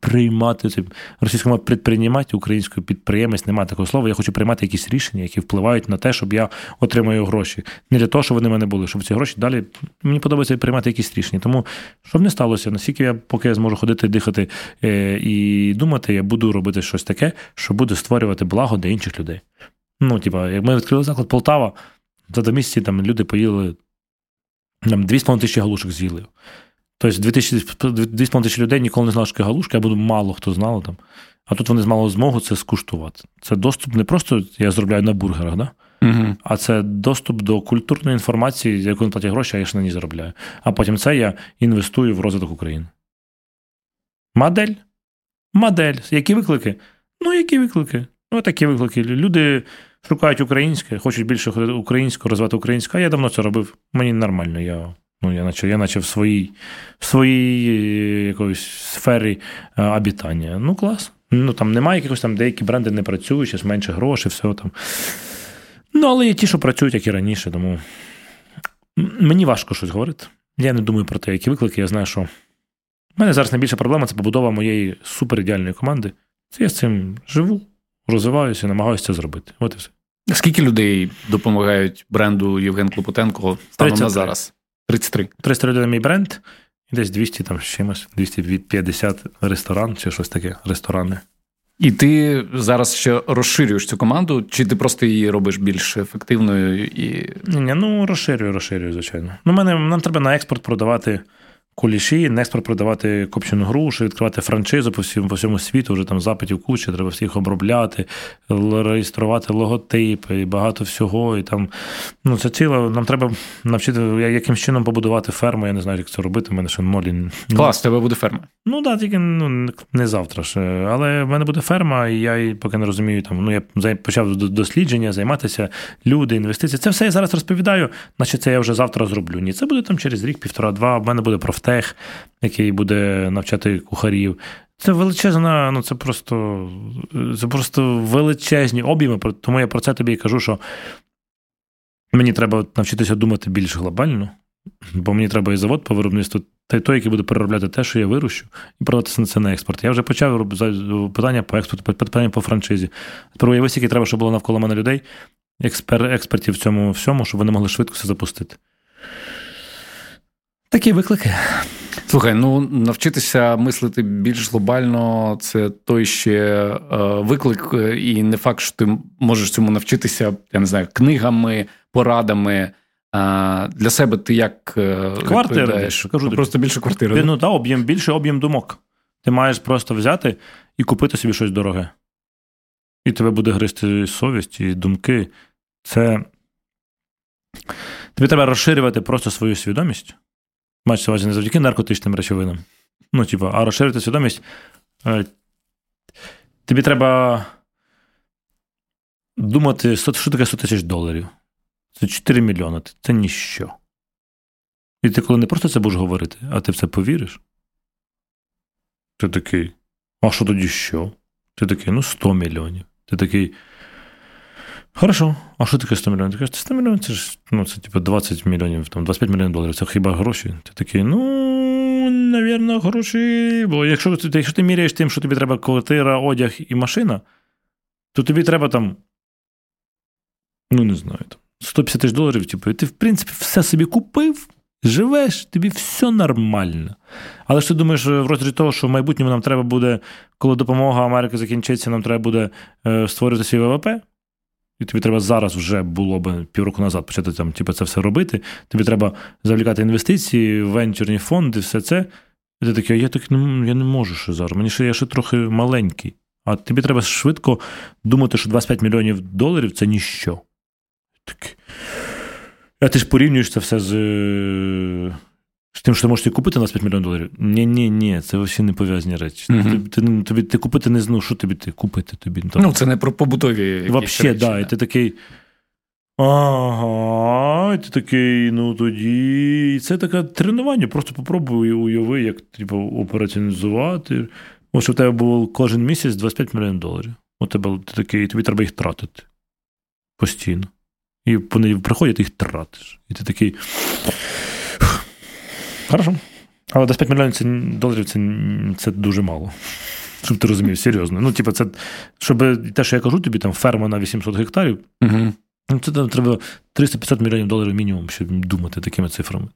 приймати це російською мовою підприємати, українською підприємець, немає такого слова. Я хочу приймати якісь рішення, які впливають на те, щоб я отримаю гроші. Не для того, щоб вони в мене були, щоб ці гроші далі мені подобається приймати якісь рішення. Тому щоб не сталося, наскільки я поки я зможу ходити, дихати е, і думати, я буду робити щось таке, що буде створювати благо для інших людей. Ну, типа, як ми відкрили заклад Полтава, за два місяці там люди поїли там 2,5 тисячі галушок з'їли. Тобто 2,5 тисячі людей ніколи не знали, що таке галушки, або мало хто знав там. А тут вони мали змогу це скуштувати. Це доступ не просто я зробляю на бургерах, да? Угу. а це доступ до культурної інформації, за яку не платять гроші, а я ж на ній заробляю. А потім це я інвестую в розвиток України. Модель. Модель. Які виклики? Ну, які виклики? Ну, такі виклики. Люди шукають українське, хочуть більше українського, розвивати українське, а я давно це робив. Мені нормально. я Ну, я наче я наче в своїй в своїй е, якоїсь сфері обітання. Е, ну, клас. Ну, там немає якихось там деякі бренди не працюють, зараз менше грошей, все там. Ну, але є ті, що працюють, як і раніше, тому мені важко щось говорити. Я не думаю про те, які виклики. Я знаю, що в мене зараз найбільша проблема це побудова моєї суперідеальної команди. Це я з цим живу, розвиваюся намагаюся це зробити. От і все. Скільки людей допомагають бренду Євген Клопотенко станом на зараз? 33. 301 мій бренд, і десь 200 там з чимось, 250 ресторан чи щось таке, ресторани. І ти зараз ще розширюєш цю команду, чи ти просто її робиш більш ефективною і. Ні, ну розширюю, розширюю, звичайно. Ну, мене, Нам треба на експорт продавати куліші, Некспорт продавати копчену грушу, відкривати франшизу по всьому по всьому світу, вже там запитів куча, треба всіх обробляти, реєструвати логотипи і багато всього. І там, ну Це ціло, нам треба навчити, яким чином побудувати ферму. Я не знаю, як це робити. У мене ще нолі. Клас, тебе буде ферма. Ну так, тільки ну, не завтра ж. Але в мене буде ферма, і я поки не розумію. Там, ну Я почав дослідження, займатися, люди, інвестиції. Це все я зараз розповідаю, наче це я вже завтра зроблю. Ні, це буде там через рік, півтора-два. В мене буде профтех, який буде навчати кухарів. Це величезна, ну це просто це просто величезні об'єми. Тому я про це тобі і кажу, що мені треба навчитися думати більш глобально. Бо мені треба і завод по виробництву, та й той, який буде переробляти те, що я вирощу, і продати це на експорт. Я вже почав питання по експорту, питання по франшизі. Тепер уяви, скільки треба, щоб було навколо мене людей, експер, експертів в цьому всьому, щоб вони могли швидко все запустити. Такі виклики. Слухай, ну навчитися мислити більш глобально, це той ще е, виклик, і не факт, що ти можеш цьому навчитися, я не знаю, книгами, порадами. А Для себе ти як е, Квартира кажу ну, Просто більше квартири. Ну, так, об'єм більше об'єм думок. Ти маєш просто взяти і купити собі щось дороге. І тебе буде гристи совість і думки. Це. Тобі треба розширювати просто свою свідомість. Мається увазі не завдяки наркотичним речовинам. Ну, типу, а розширити свідомість. Е, тобі треба думати, що таке 100 тисяч доларів. Це 4 мільйони. Це ніщо. І ти коли не просто це будеш говорити, а ти в це повіриш. Ти такий. А що тоді що? Ти такий, ну 100 мільйонів. Ти такий. Хорошо, а що таке 100 мільйонів? Ти кажеш, 100 мільйонів це ж ну, це типу 20 мільйонів, там, 25 мільйонів доларів. Це хіба гроші? Ти такий, ну, навірно, гроші. Бо якщо, якщо ти міряєш тим, що тобі треба квартира, одяг і машина, то тобі треба там. Ну, не знаю, там 150 тисяч доларів, типу, і ти, в принципі, все собі купив. Живеш, тобі все нормально. Але ж ти думаєш, в розрізі того, що в майбутньому нам треба буде, коли допомога Америки закінчиться, нам треба буде е, створити свій ВВП. І тобі треба зараз вже було б півроку назад почати там, типу, це все робити. Тобі треба завлікати інвестиції, венчурні фонди, все це. І ти такий, я так не, я не можу ще зараз. Мені ще я ще трохи маленький. А тобі треба швидко думати, що 25 мільйонів доларів це ніщо. Так. А ти ж порівнюєш це все з з тим, що ти можеш купити на 5 мільйонів доларів. Ні, ні, ні, це взагалі не пов'язані речі. Mm-hmm. Ти, ти, тобі, ти купити не ну, що тобі ти купити тобі. Там. Ну, це не про побутові. Взагалі, да, і ти такий. Ага, і ти такий, ну тоді. І це таке тренування. Просто попробуй уяви, як типу, операціонізувати. Ось у тебе було кожен місяць 25 мільйонів доларів. У тебе ти такий, тобі треба їх тратити постійно. І вони приходять, ти їх тратиш. І ти такий. Хорошо. Але 25 мільйонів це, доларів це це дуже мало. Щоб ти розумів, серйозно. Ну, типу, це, щоб те, що я кажу, тобі там ферма на 800 гектарів, угу. ну, це там треба 350 мільйонів доларів мінімум, щоб думати такими цифрами.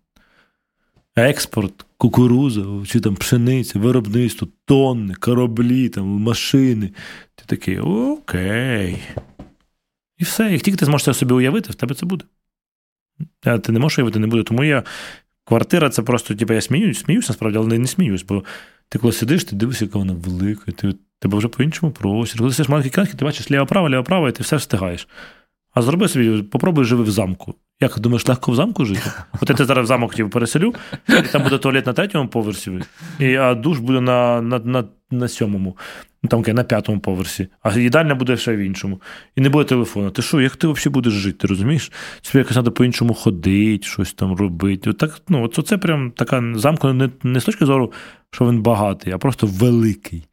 Експорт, кукуруза, чи там пшениця, виробництво, тонни, кораблі, там, машини. Ти такий окей. І все. Як тільки ти зможеш це собі уявити, в тебе це буде. А ти не можеш уявити, не буде. Тому я. Квартира це просто, типу, я сміюсь, сміюсь насправді, але не сміюсь, бо ти коли сидиш, ти дивишся, яка вона велика, ти тебе вже по-іншому просять. Коли сидиш маленький кінки, ти бачиш ліва-права, ліва-права, і ти все встигаєш. А зроби собі, попробуй живи в замку. Як думаєш, легко в замку жити? От я ти зараз в замок типу, переселю, і там буде туалет на третьому поверсі, а душ буде на на, на, на сьомому, ну, там на п'ятому поверсі, а їдальня буде ще в іншому. І не буде телефону. Ти що, як ти взагалі будеш жити, ти розумієш? Тобі якось треба по-іншому ходити, щось там робити. От так, ну, от Це прям така замка не, не з точки зору, що він багатий, а просто великий.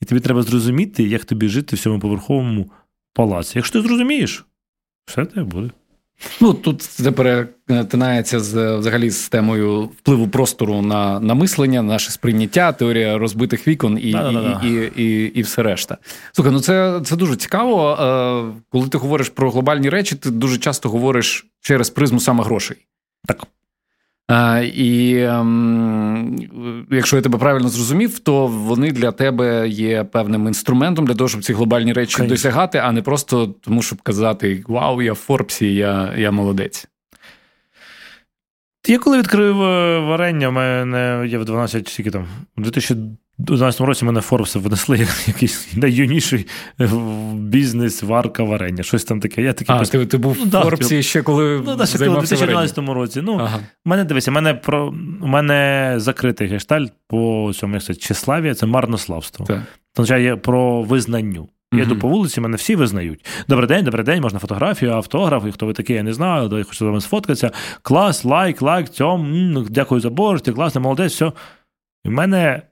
І тобі треба зрозуміти, як тобі жити в цьому поверховому палаці. Якщо ти зрозумієш, все те буде. Ну тут це перетинається з взагалі з темою впливу простору на на мислення, наше сприйняття, теорія розбитих вікон і і, і, і, і, все решта. Слухай, ну це це дуже цікаво. Е, коли ти говориш про глобальні речі, ти дуже часто говориш через призму саме грошей. Так. І ем, якщо я тебе правильно зрозумів, то вони для тебе є певним інструментом для того, щоб ці глобальні речі Конечно. досягати, а не просто тому, щоб казати Вау, я в Форбсі, я я молодець. Я коли відкрив е, варення, в мене є в 12 скільки там, у 2000 у 2012 році мене Форбс внесли як якийсь найюніший е, бізнес, варка варення. Щось там таке. Я такий А, ти, ти був ну, в Форбсі типу, ще коли. Ну, ще коли в 2012 році. Ну, ага. мене дивися, мене про мене закритий гештальт по цьому як це, Чеславія, це марнославство. Так. Означає про визнанню. Я йду по вулиці, мене всі визнають. Добрий день, добрий день, можна фотографію, автограф, і хто ви такий, я не знаю, я хочу з вами сфоткатися. Клас, лайк, лайк, цьом, дякую за борщ, ти класний, молодець, все. І в мене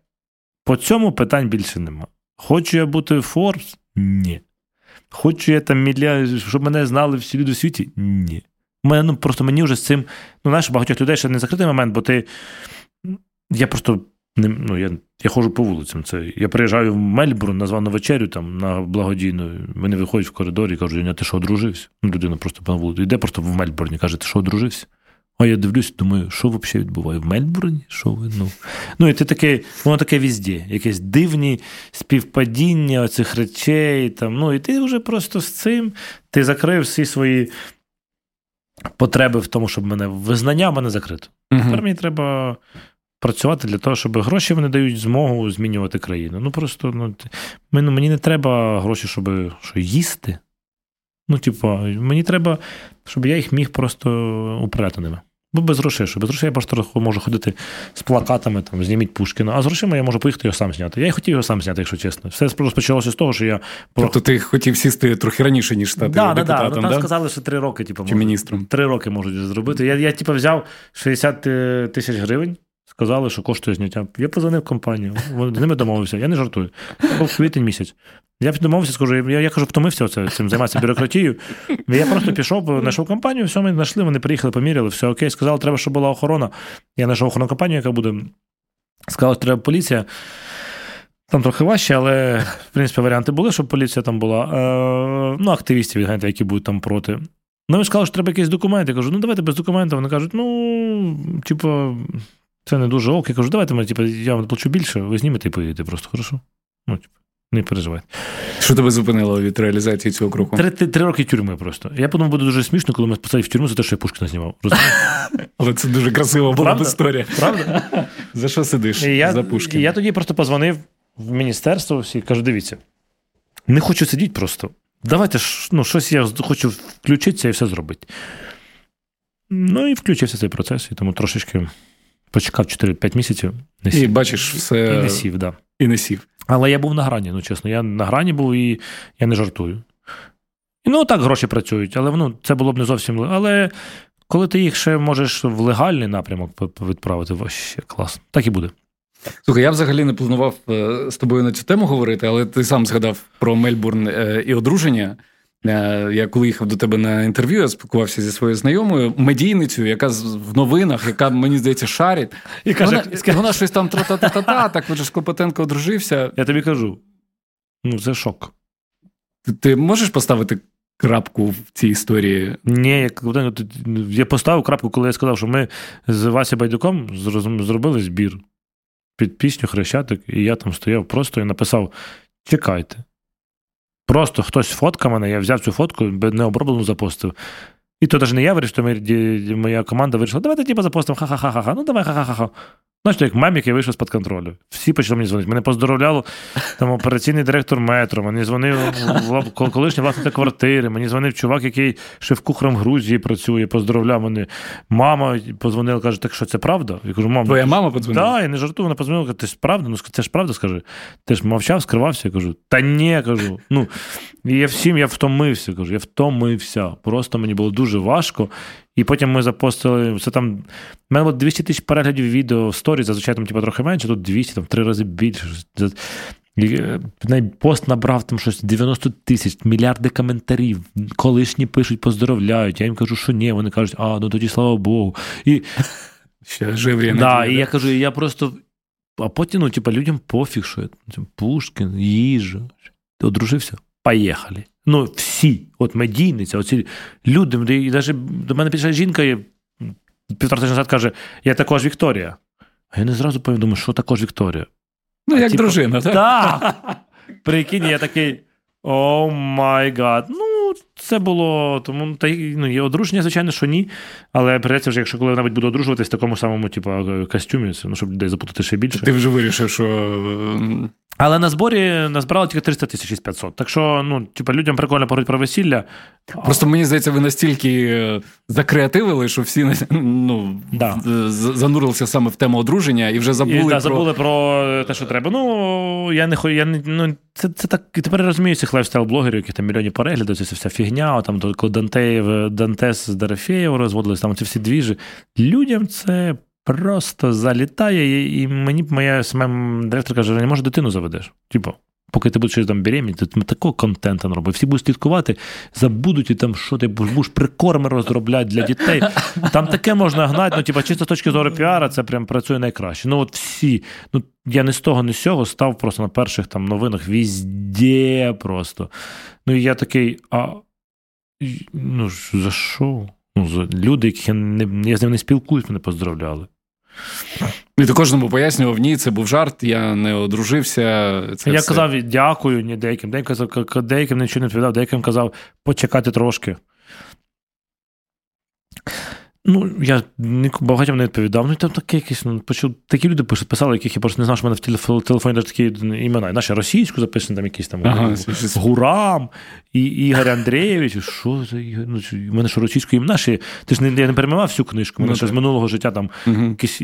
по цьому питань більше нема. Хочу я бути Форбс? Ні. Хочу я там мільярд, щоб мене знали всі люди у світі? Ні. Мене, ну, Просто мені вже з цим. Ну, знаєш, багатьох людей ще не закритий момент, бо ти. Я просто не, ну, я я ходжу по вулицям. Це, Я приїжджаю в Мельбурн на звану вечерю там, на благодійну. Вони виходять в коридорі і кажуть, ти що одружився? Ну, людина просто по вулиці. Йде просто в Мельбурні, каже, ти що одружився? А я дивлюсь, думаю, що взагалі відбуває? В Мельбурні? Що ви? Ну Ну, і ти таке, воно таке візді, якесь дивні співпадіння цих речей. Там, ну, І ти вже просто з цим ти закрив всі свої потреби в тому, щоб мене визнання в мене закрито. Угу. Тепер мені треба працювати для того, щоб гроші вони дають змогу змінювати країну. Ну просто ну, ну мені не треба гроші, щоб що їсти. Ну, типу, мені треба, щоб я їх міг просто управляти ними. Бо без грошей, що без грошей я просто можу ходити з плакатами, там, зніміть Пушкіна, а з грошима я можу поїхати його сам зняти. Я й хотів його сам зняти, якщо чесно. Все розпочалося з того, що я. Тобто ти хотів сісти трохи раніше, ніж стати да, депутатом, да, да. Ну, там сказали, що три роки, типу, Чи міністром. Три роки можуть зробити. Я, я типу, взяв 60 е, тисяч гривень. Сказали, що коштує зняття. Я позвонив в компанію, з ними домовився. Я не жартую. Це був квітень місяць. Я домовився, скажу, я я кажу, втомився оце, цим займатися бюрократією. Я просто пішов, знайшов компанію, все, ми знайшли, вони приїхали, поміряли, все окей. Сказали, треба, щоб була охорона. Я знайшов охоронну компанію, яка буде. Сказали, що треба поліція. Там трохи важче, але, в принципі, варіанти були, щоб поліція там була. Е, Ну, активістів, які будуть там проти. Ну, я сказали, що треба якийсь документ. Я кажу, ну давайте без документів. Вони кажуть, ну, типу, це не дуже ок. Я кажу, давайте ми, типу, я вам плачу більше, ви знімете і поїдете просто, хорошо? Ну, типу. Не переживайте. Що тебе зупинило від реалізації цього кроку? Три, три, три роки тюрми просто. Я подумав, буде дуже смішно, коли ми посадять в тюрму за те, що я Пушкіна знімав. Але це дуже красива була б історія. Правда? За що сидиш? Я, за Пушкіна? Я тоді просто позвонив в міністерство всі кажу: дивіться, не хочу сидіти просто. Давайте ну, щось я хочу включитися і все зробити. Ну і включився цей процес, і тому трошечки почекав 4-5 місяців. Не сів. І бачиш, все. І не сів, да. І не сів. Але я був на грані, ну чесно. Я на грані був і я не жартую. І, ну, так гроші працюють, але ну, це було б не зовсім. Але коли ти їх ще можеш в легальний напрямок відправити, вообще клас. Так і буде. Слухай, я взагалі не планував е, з тобою на цю тему говорити, але ти сам згадав про Мельбурн е, і одруження. Е, я коли їхав до тебе на інтерв'ю, я спілкувався зі своєю знайомою медійницею, яка в новинах, яка мені здається шарить, і каже, вона, вона щось там тра-та-та-та, так вже Клопотенко одружився. Я тобі кажу. Ну, це шок. Ти, ти можеш поставити крапку в цій історії? Ні, я, я поставив крапку, коли я сказав, що ми з Вася Байдуком зробили збір під пісню Хрещатик, і я там стояв просто і написав: чекайте. Просто хтось фотка мене, я взяв цю фотку, необроблену запостив. І то навіть не я вирішив, то моя команда вирішила, давайте типу запостимо, ха-ха-ха-ха, ну давай ха-ха-ха. Знаєш, як мем, який вийшов з-під контролю. Всі почали мені дзвонити. Мене поздоровляв там операційний директор метро, мені дзвонив колишній власник квартири, мені дзвонив чувак, який шеф-кухарем в Грузії працює, поздоровляв мене. Мама позвонила, каже, так що це правда? Я кажу, мама. Твоя мама подзвонила? Так, я не жартую, вона подзвонила, каже, ти ж правда? Ну це ж правда, скажи. Ти ж мовчав, скривався, я кажу. Та ні, кажу. Ну, і я всім я втомився, кажу, я втомився. Просто мені було дуже важко. І потім ми запостили. Це там. У мене було 200 тисяч переглядів відео в сторі, зазвичай там типу, трохи менше, тут 200, там три рази більше. Е, пост набрав там щось 90 тисяч, мільярди коментарів. Колишні пишуть, поздоровляють. Я їм кажу, що ні. Вони кажуть, а ну тоді слава Богу. І Ще живі да, і я кажу, я просто. А потім, ну, типу, людям пофіг, що я Пушкін, їжа. Одружився? Поїхали. Ну, всі, от медійниця, оці люди, і навіть до мене підійшла жінка півтора тижня назад каже: я також Вікторія. А я не зразу думаю, що також Вікторія. Ну, як типу, дружина, так? Так. Прикинь, я такий. Oh my God. Ну, це було. Тому та ну, є одруження, звичайно, що ні. Але прийдеться вже, якщо коли-небудь буду одружуватись в такому самому, типу, костюмі, ну, щоб людей запутати ще більше. Ти вже вирішив, що але на зборі назбирали тільки 300 тисяч із 500. Так що, ну, типу, людям прикольно поговорити про весілля. Просто мені здається, ви настільки е, закреативили, що всі ну, да. занурилися саме в тему одруження і вже забули. І, да, про... забули про те, що треба. Ну, я не я не, ну, це це так. І тепер я розумію цих лайфстайл-блогерів, яких там мільйонів переглядів, це вся фігня. Там, коли Дантеєв, Дантес з Дорофєєв розводились, там ці всі двіжі. Людям це просто залітає, і мені моя директор каже, не може дитину заведеш. Типу, поки ти будеш там беременний, ти такого контенту робив. Всі будуть слідкувати, забудуть і там, що ти будеш прикорми розробляти для дітей. Там таке можна гнати, ну, типу, чисто з точки зору піара, це прям працює найкраще. Ну, от всі, ну, я не з того, не з цього став просто на перших там новинах візде просто. Ну, і я такий, а ну, за що? Ну, люди, яких я не я з ними не спілкуюсь, мене поздравляли. І ти кожному пояснював, ні, це був жарт, я не одружився. Це Я все. казав дякую ні деяким. Деяким деяким нічого не відповідав, деяким казав почекати трошки. Ну, я багатьом не відповідав. Ну, там таке якесь, ну, почув, такі люди пишуть, писали, яких я просто не знав, що в мене в телефоні навіть такі імена. Наші російську записані, там якісь там ага, Гурам, і Ігор Андрійович. Що за Ігор? Ну, в мене що російською імена ще. Ти ж не, я не перемивав всю книжку, мене ну, ще з минулого життя там угу. якісь.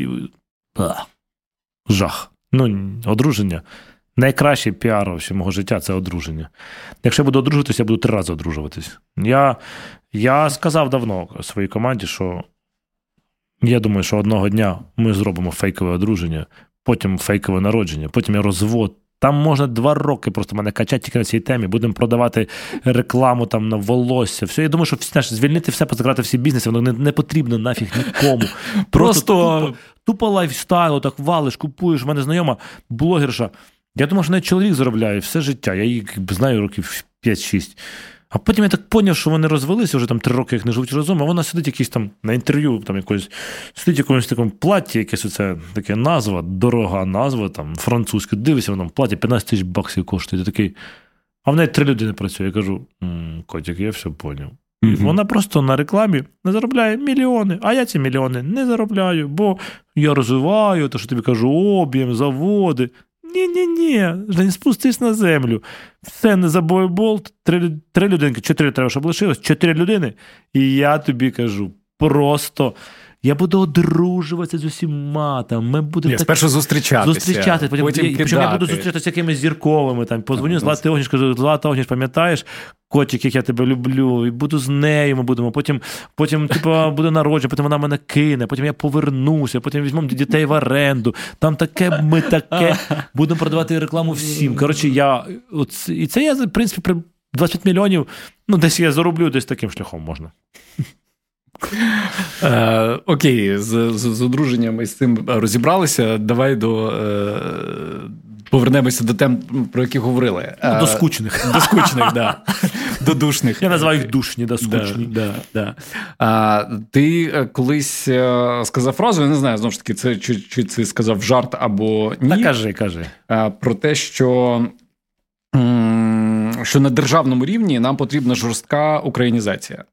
А, жах. Ну, одруження. Найкращий піар мого життя це одруження. Якщо я буду одружуватися, я буду три рази одружуватись. Я я сказав давно своїй команді, що я думаю, що одного дня ми зробимо фейкове одруження, потім фейкове народження, потім я розвод. Там можна два роки просто мене качати тільки на цій темі. Будемо продавати рекламу там на волосся. Все, я думаю, що знаєш, звільнити все, позакрати всі бізнеси, воно не, не потрібно нафіг нікому. Просто, просто тупо, тупо лайфстайл, так валиш, купуєш. У мене знайома блогерша. Я думав, що навіть чоловік заробляє все життя. Я її знаю років 5-6. А потім я так поняв, що вони розвелися вже там три роки, як не живуть разом, а вона сидить якийсь там на інтерв'ю, там якось сидить в якомусь такому платі, якесь оце таке назва, дорога назва, там французька. Дивися, вона в платі 15 тисяч баксів коштує. Ти такий. А в неї три людини працює. Я кажу: котик, я все поняв. Mm-hmm. Вона просто на рекламі не заробляє мільйони, а я ці мільйони не заробляю, бо я розвиваю, то що тобі кажу, об'єм, заводи. Ні-ні-ні, не спустись на землю. Все, не забой болт, три, три людинки, чотири треба, щоб лишилось, чотири людини. І я тобі кажу, просто. Я буду одружуватися з усіма. Там, ми будемо Ні, так... Спершу зустрічатися. Зустрічатися. Потім, потім я, я буду зустрічатися з якимись зірковими. Там, Позвоню Злати Огніш, кажу, Злата Огніш, пам'ятаєш, котик, як я тебе люблю, і буду з нею. Ми будемо. Потім потім типу, буде народження, потім вона мене кине, потім я повернуся, потім візьмемо дітей в оренду. Там таке, ми таке. Будемо продавати рекламу всім. Коротше, я і це я, в принципі, при 25 мільйонів. Ну, десь я зароблю, десь таким шляхом можна. Е, Окей, з, з з, одруженням і з цим розібралися. Давай до. Е, Повернемося до тем, про які говорили. Ну, до скучних. До скучних, да. До душних. Я називаю їх душні, да, скучні. Да, да, А, Ти е, колись е, сказав фразу, я не знаю, знову ж таки, це чи чи це сказав жарт або ні. Та кажи, кажи. Про те, що що на державному рівні нам потрібна жорстка українізація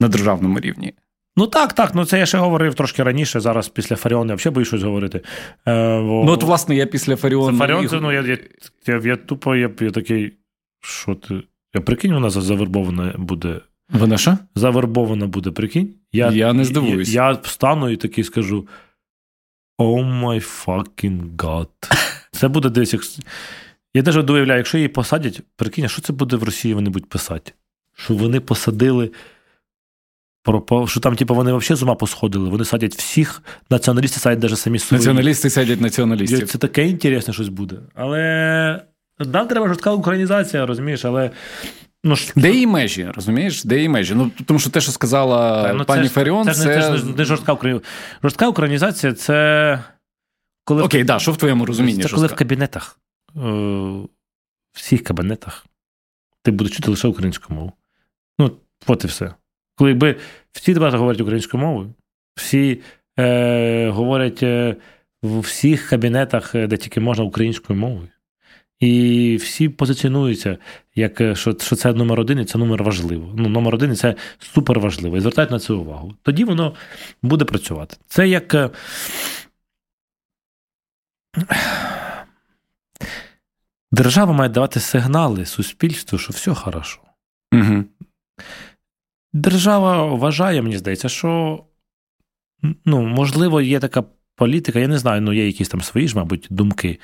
на державному рівні. Ну так, так. Ну це я ще говорив трошки раніше. Зараз після Фаріону я взагалі боюсь щось говорити. Е, бо... Ну, от, власне, я після Фаріону. Фаріон, це, ну, я я, я, я тупо я, я такий. Що ти? Я прикинь, вона завербована буде. Вона що? Завербована буде, прикинь. Я я не здивуюсь. Я, я встану і такий скажу: Oh my fucking God. Це буде десь. Як... Я навіть уявляю, якщо її посадять, прикинь, а що це буде в Росії вони будуть писати? Що вони посадили. Про що там, типу, вони взагалі з ума посходили. Вони садять всіх, націоналісти садять навіть самі свої. Націоналісти садять націоналістів. Це таке інтересне щось буде. Але нам треба жорстка українізація, розумієш, але. Ну, Де її межі, розумієш? Де її межі? Ну, Тому що те, що сказала Та, ну, пані це Фаріон, це, це... це ж не жорстка українізація. Жорстка українізація це. Коли Окей, в... да, що в твоєму розумінні? Це жорстка? коли в кабінетах, е, в всіх кабінетах, ти будеш чути лише українську мову. Ну, от і все. Коли якби всі багато говорять українською мовою, всі е, говорять е, в всіх кабінетах, е, де тільки можна українською мовою. І всі позиціонуються, як е, що що це номер один, і це номер важливо. Ну, номер один і це супер важливо. І звертають на це увагу. Тоді воно буде працювати. Це як. Е, держава має давати сигнали суспільству, що все хорошо. Угу. Держава вважає, мені здається, що ну, можливо, є така політика, я не знаю, ну є якісь там свої ж, мабуть, думки.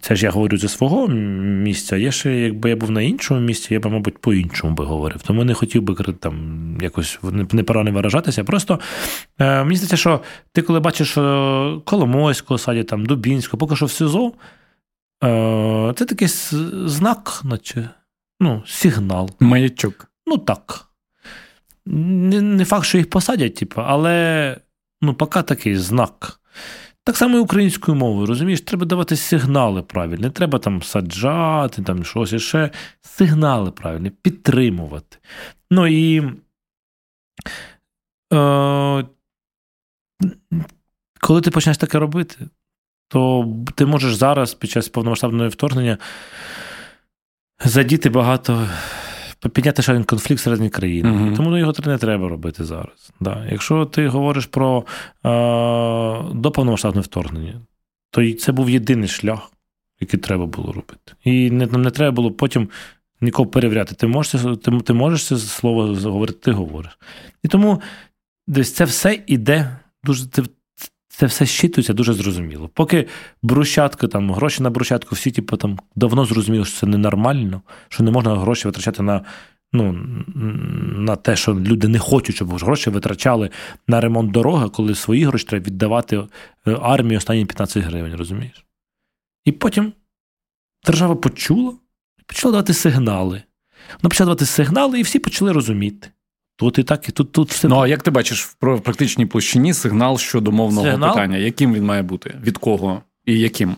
Це ж я говорю зі свого місця. Є ще, якби я був на іншому місці, я б, мабуть, по-іншому би говорив. Тому не хотів би там якось неправильно виражатися. Просто е, мені здається, що ти, коли бачиш Коломойського садять, там, Дубінського, поки що в СИЗО, е, це такий знак, наче ну, сигнал. Маячок. Ну так не не факт, що їх посадять, типу, але ну, поки такий знак. Так само і українською мовою, розумієш, треба давати сигнали правильні. Не треба там саджати, там щось іще. Сигнали правильні, підтримувати. Ну і е, коли ти почнеш таке робити, то ти можеш зараз під час повномасштабного вторгнення задіти багато підняти ще один конфлікт середньої країни. Uh-huh. Тому його не треба робити зараз. Да. Якщо ти говориш про е, до вторгнення, то це був єдиний шлях, який треба було робити. І не не треба було потім нікого перевіряти. Ти можеш ти, ти можеш це слово говорити, ти говориш. І тому десь це все іде дуже. Це, все щитується дуже зрозуміло. Поки брусчатка, там, гроші на брусчатку, всі типу, там, давно зрозуміли, що це ненормально, що не можна гроші витрачати на ну, на те, що люди не хочуть, щоб гроші витрачали на ремонт дороги, коли свої гроші треба віддавати е, армії останні 15 гривень, розумієш? І потім держава почула почала давати сигнали. Вона почала давати сигнали, і всі почали розуміти. Тут і так, і тут тут все. Ну а як ти бачиш в практичній площині сигнал щодо мовного сигнал? питання? Яким він має бути? Від кого і яким?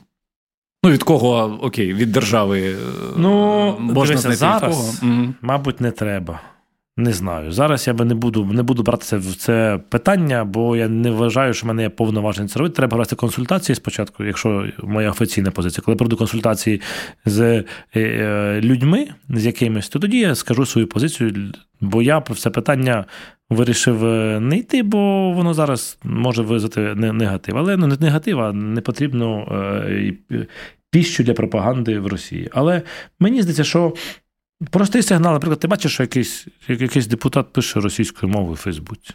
Ну, від кого, окей, від держави е, ну, можна знайти зараз, від кого? Мабуть, не треба. Не знаю. Зараз я би не буду не буду братися в це питання, бо я не вважаю, що в мене є повноважень це робити. Треба брати консультації спочатку, якщо моя офіційна позиція. Коли проведу консультації з е, е, людьми, з якимись, то тоді я скажу свою позицію, бо я про це питання вирішив е, не йти, бо воно зараз може визвати негатив. Але ну, не негатив, а не потрібно піщу для пропаганди в Росії. Але мені здається, що. Простий сигнал, наприклад, ти бачиш, що якийсь якийсь депутат пише російською мовою в Фейсбуці.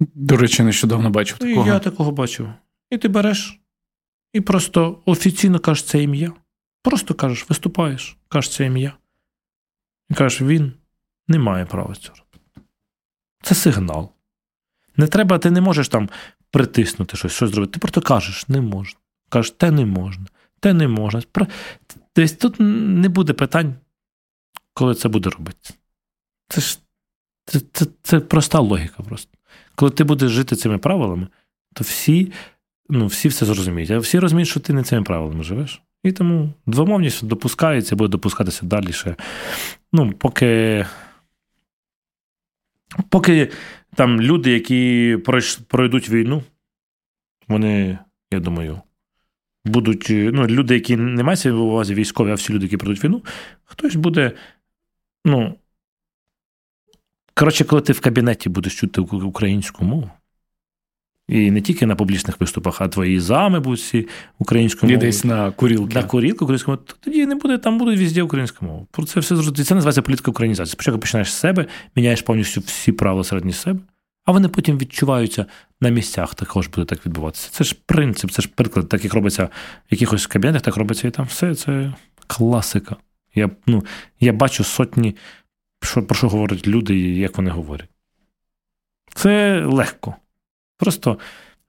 До речі, нещодавно бачив. такого. І я такого бачив. І ти береш і просто офіційно кажеш це ім'я. Просто кажеш, виступаєш, кажеш це ім'я. І кажеш, він не має права цього робити. Це сигнал. Не треба, ти не можеш там притиснути щось, щось зробити. Ти просто кажеш, не можна. Кажеш, те не можна, те не можна. Тобто тут не буде питань коли це буде робити. Це ж це, це, це проста логіка просто. Коли ти будеш жити цими правилами, то всі ну, всі все зрозуміють. А всі розуміють, що ти не цими правилами живеш. І тому двомовність допускається, буде допускатися далі ще. Ну, поки. Поки там люди, які пройдуть війну, вони, я думаю, будуть. Ну, люди, які не мають в увазі військові, а всі люди, які пройдуть війну, хтось буде ну. Коротше, коли ти в кабінеті будеш чути українську мову, і не тільки на публічних виступах, а твої зами будуть всі українською мовою. І десь на курілки. На курілку українською мовою, тоді не буде, там буде везде українська мова. Про це все зрозуміло. Це називається політика українізація. Спочатку починаєш з себе, міняєш повністю всі правила середні себе, а вони потім відчуваються на місцях, також буде так відбуватися. Це ж принцип, це ж приклад, так як робиться в якихось кабінетах, так робиться і там все. Це класика. Я ну, я бачу сотні, що, про що говорять люди і як вони говорять. Це легко. Просто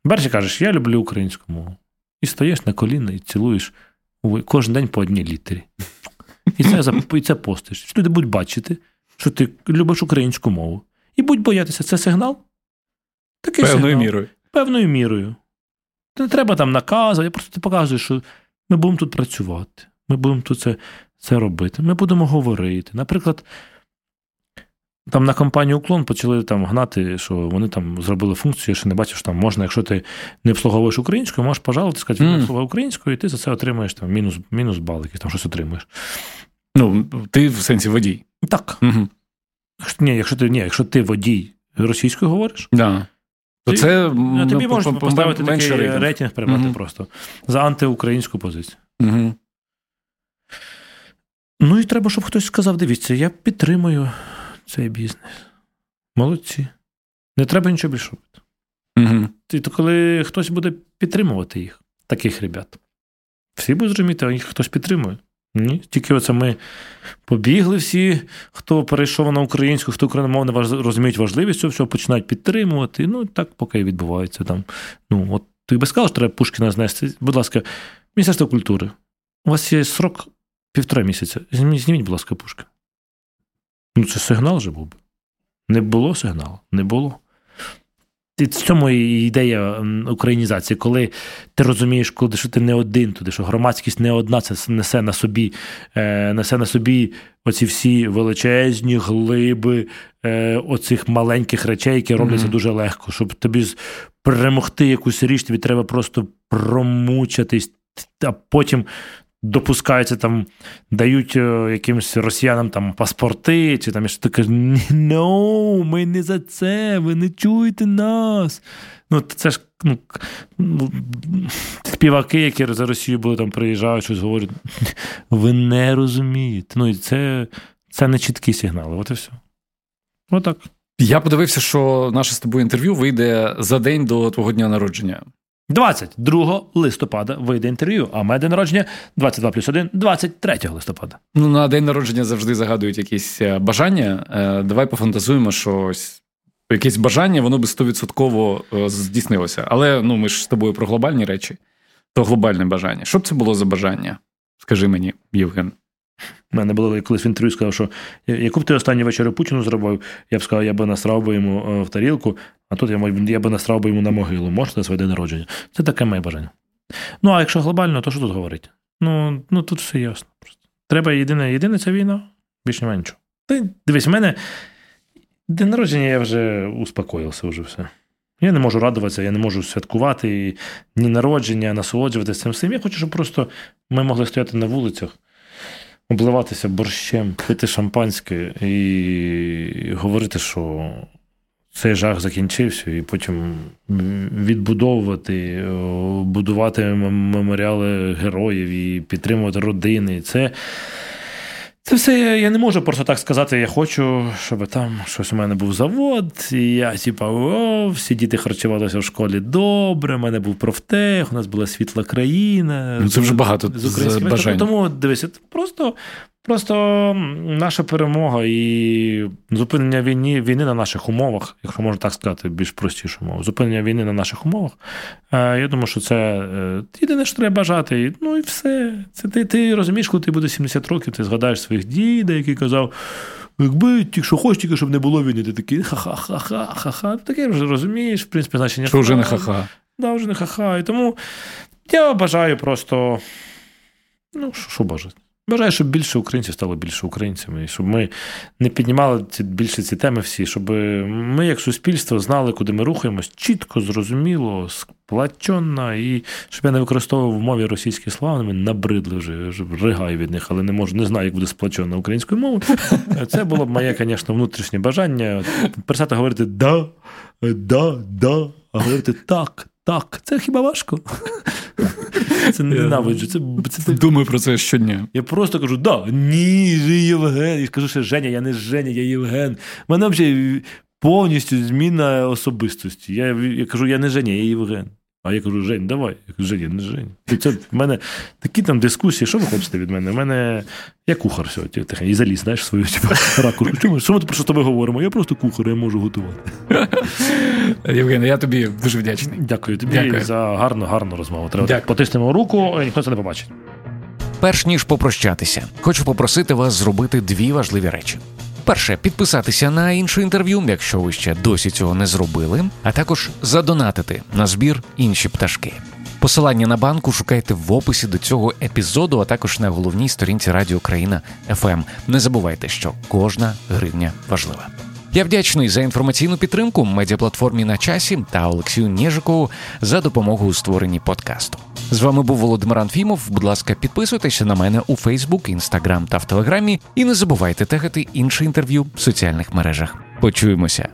береш і кажеш, я люблю українську мову. І стоїш на коліна і цілуєш кожен день по одній літері. І це і це постиш. Люди будуть бачити, що ти любиш українську мову. І будь боятися, це сигнал? Такий Певною сигнал. мірою. Певною мірою. Не треба там наказувати, просто ти показуєш, що ми будемо тут працювати. Ми будемо тут це це робити. Ми будемо говорити. Наприклад, там на компанію Уклон почали там гнати, що вони там зробили функцію, я ще не бачив, що там можна, якщо ти не обслуговуєш українською, можеш пожалувати, сказати, mm. обслуговує українською, і ти за це отримаєш там мінус мінус бал, який там щось отримуєш. Ну, ти в сенсі водій. Так. Угу. Ні, якщо ти ні, якщо ти водій російською говориш, да. то ти, це ну, тобі можеш поставити такий рейтинг, рейтинг приймати угу. просто за антиукраїнську позицію. Угу. Ну і треба, щоб хтось сказав: дивіться, я підтримую цей бізнес. Молодці. Не треба нічого більше робити. Угу. І то коли хтось буде підтримувати їх, таких ребят, всі будуть розуміти, а їх хтось підтримує. Ні, Тільки оце ми побігли всі, хто перейшов на українську, хто україномовно розуміють важливість цього всього, починають підтримувати. Ну, так поки і відбувається там. Ну, от ти би сказав, що треба Пушкіна знести. Будь ласка, Міністерство культури. У вас є срок півтора місяця. Зніміть, будь ласка, пушки. Ну, це сигнал же був би. Не було сигналу, не було. І в цьому і ідея українізації, коли ти розумієш, коли що ти не один туди, що громадськість не одна, це несе на собі е, несе на собі оці всі величезні глиби е, оцих маленьких речей, які робляться mm-hmm. дуже легко. Щоб тобі перемогти якусь річ, тобі треба просто промучатись, а потім допускаються там, дають е, якимось росіянам там паспорти, чи там що ти кажеш, no, ми не за це, ви не чуєте нас. Ну, це ж ну, ну, співаки, які за Росію були там приїжджають, щось говорять. Ви не розумієте. Ну, і це це не чіткі сигнали. От і все. Отак. Я подивився, що наше з тобою інтерв'ю вийде за день до твого дня народження. 22 листопада вийде інтерв'ю, а моє день народження 22 плюс 1, 23 листопада. Ну, на день народження завжди загадують якісь е, бажання. Е, давай пофантазуємо, що ось якесь бажання, воно би стовідсотково е, здійснилося. Але ну, ми ж з тобою про глобальні речі, то глобальне бажання. Що б це було за бажання? Скажи мені, Євген. У мене було колись в інтерв'ю, сказав, що яку б ти останню вечерю Путіну зробив, я б сказав, я би насрав би йому в тарілку, а тут я я би насрав би йому на могилу. Можна своє день народження. Це таке моє бажання. Ну, а якщо глобально, то що тут говорити? Ну, ну тут все ясно. Треба єдине, єдине це війна, більш немає нічого. Ти дивись, у мене день народження я вже успокоївся, вже все. Я не можу радуватися, я не можу святкувати ні народження, насолоджуватися цим всім. Я хочу, щоб просто ми могли стояти на вулицях, обливатися борщем, пити шампанське і говорити, що цей жах закінчився, і потім відбудовувати, будувати меморіали героїв і підтримувати родини. Це це все я не можу просто так сказати. Я хочу, щоб там щось у мене був завод, і я, типа, о, всі діти харчувалися в школі добре. У мене був профтех, у нас була світла країна. Ну, Це вже багато з бажань. Тому дивися, просто Просто наша перемога і зупинення війни війни на наших умовах, якщо можна так сказати, більш простіше мову, зупинення війни на наших умовах. Е, я думаю, що це е, єдине, що треба бажати. Ну і все. Це ти ти розумієш, коли ти буде 70 років, ти згадаєш своїх діда, який казав. Якби тільки що хочеш, тільки щоб не було війни, ти такий ха-ха-ха-ха, ха-ха. Таке вже розумієш, в принципі, значення. Що вже не ха-ха. Да, вже не ха-ха. І тому я бажаю просто. Ну, що бажати? Бажаю, щоб більше українців стало більше українцями, і щоб ми не піднімали ці більше ці теми всі, щоб ми, як суспільство, знали, куди ми рухаємось, чітко, зрозуміло, сплаченно, і щоб я не використовував в мові російські слова, вони набридли вже, вже ригаю від них, але не можу, не знаю, як буде сплачено українською мовою. Це було б моє, звісно, внутрішнє бажання. Перестати говорити да, да, да, а говорити так, так. Це хіба важко? Це ненавиджу. Це, це, Думаю про це щодня. Я просто кажу: да, ні, Євген. Я кажу, що Женя, я не Женя, я Євген. У мене взагалі повністю зміна особистості. Я я кажу, я не Женя, я Євген. А я кажу, Жень, давай. Я кажу, Женя, не Жень. Це в мене такі там дискусії, що ви хочете від мене? У мене я кухар сьогодні. І заліз, знаєш, свою типу, ракуру. Чому? Що ми про що з тобою говоримо? Я просто кухар, я можу готувати. Євген, я тобі дуже вдячний. Дякую тобі Дякую. за гарну, гарну розмову. Треба потиснемо руку, ніхто це не побачить. Перш ніж попрощатися, хочу попросити вас зробити дві важливі речі. Перше підписатися на інше інтерв'ю, якщо ви ще досі цього не зробили, а також задонатити на збір інші пташки. Посилання на банку шукайте в описі до цього епізоду, а також на головній сторінці Радіо Країна ФМ. Не забувайте, що кожна гривня важлива. Я вдячний за інформаційну підтримку медіаплатформі на часі та Олексію Нєжикову за допомогу у створенні подкасту. З вами був Володимир Анфімов. Будь ласка, підписуйтеся на мене у Фейсбук, Інстаграм та в Телеграмі. І не забувайте тегати наше інтерв'ю в соціальних мережах. Почуємося.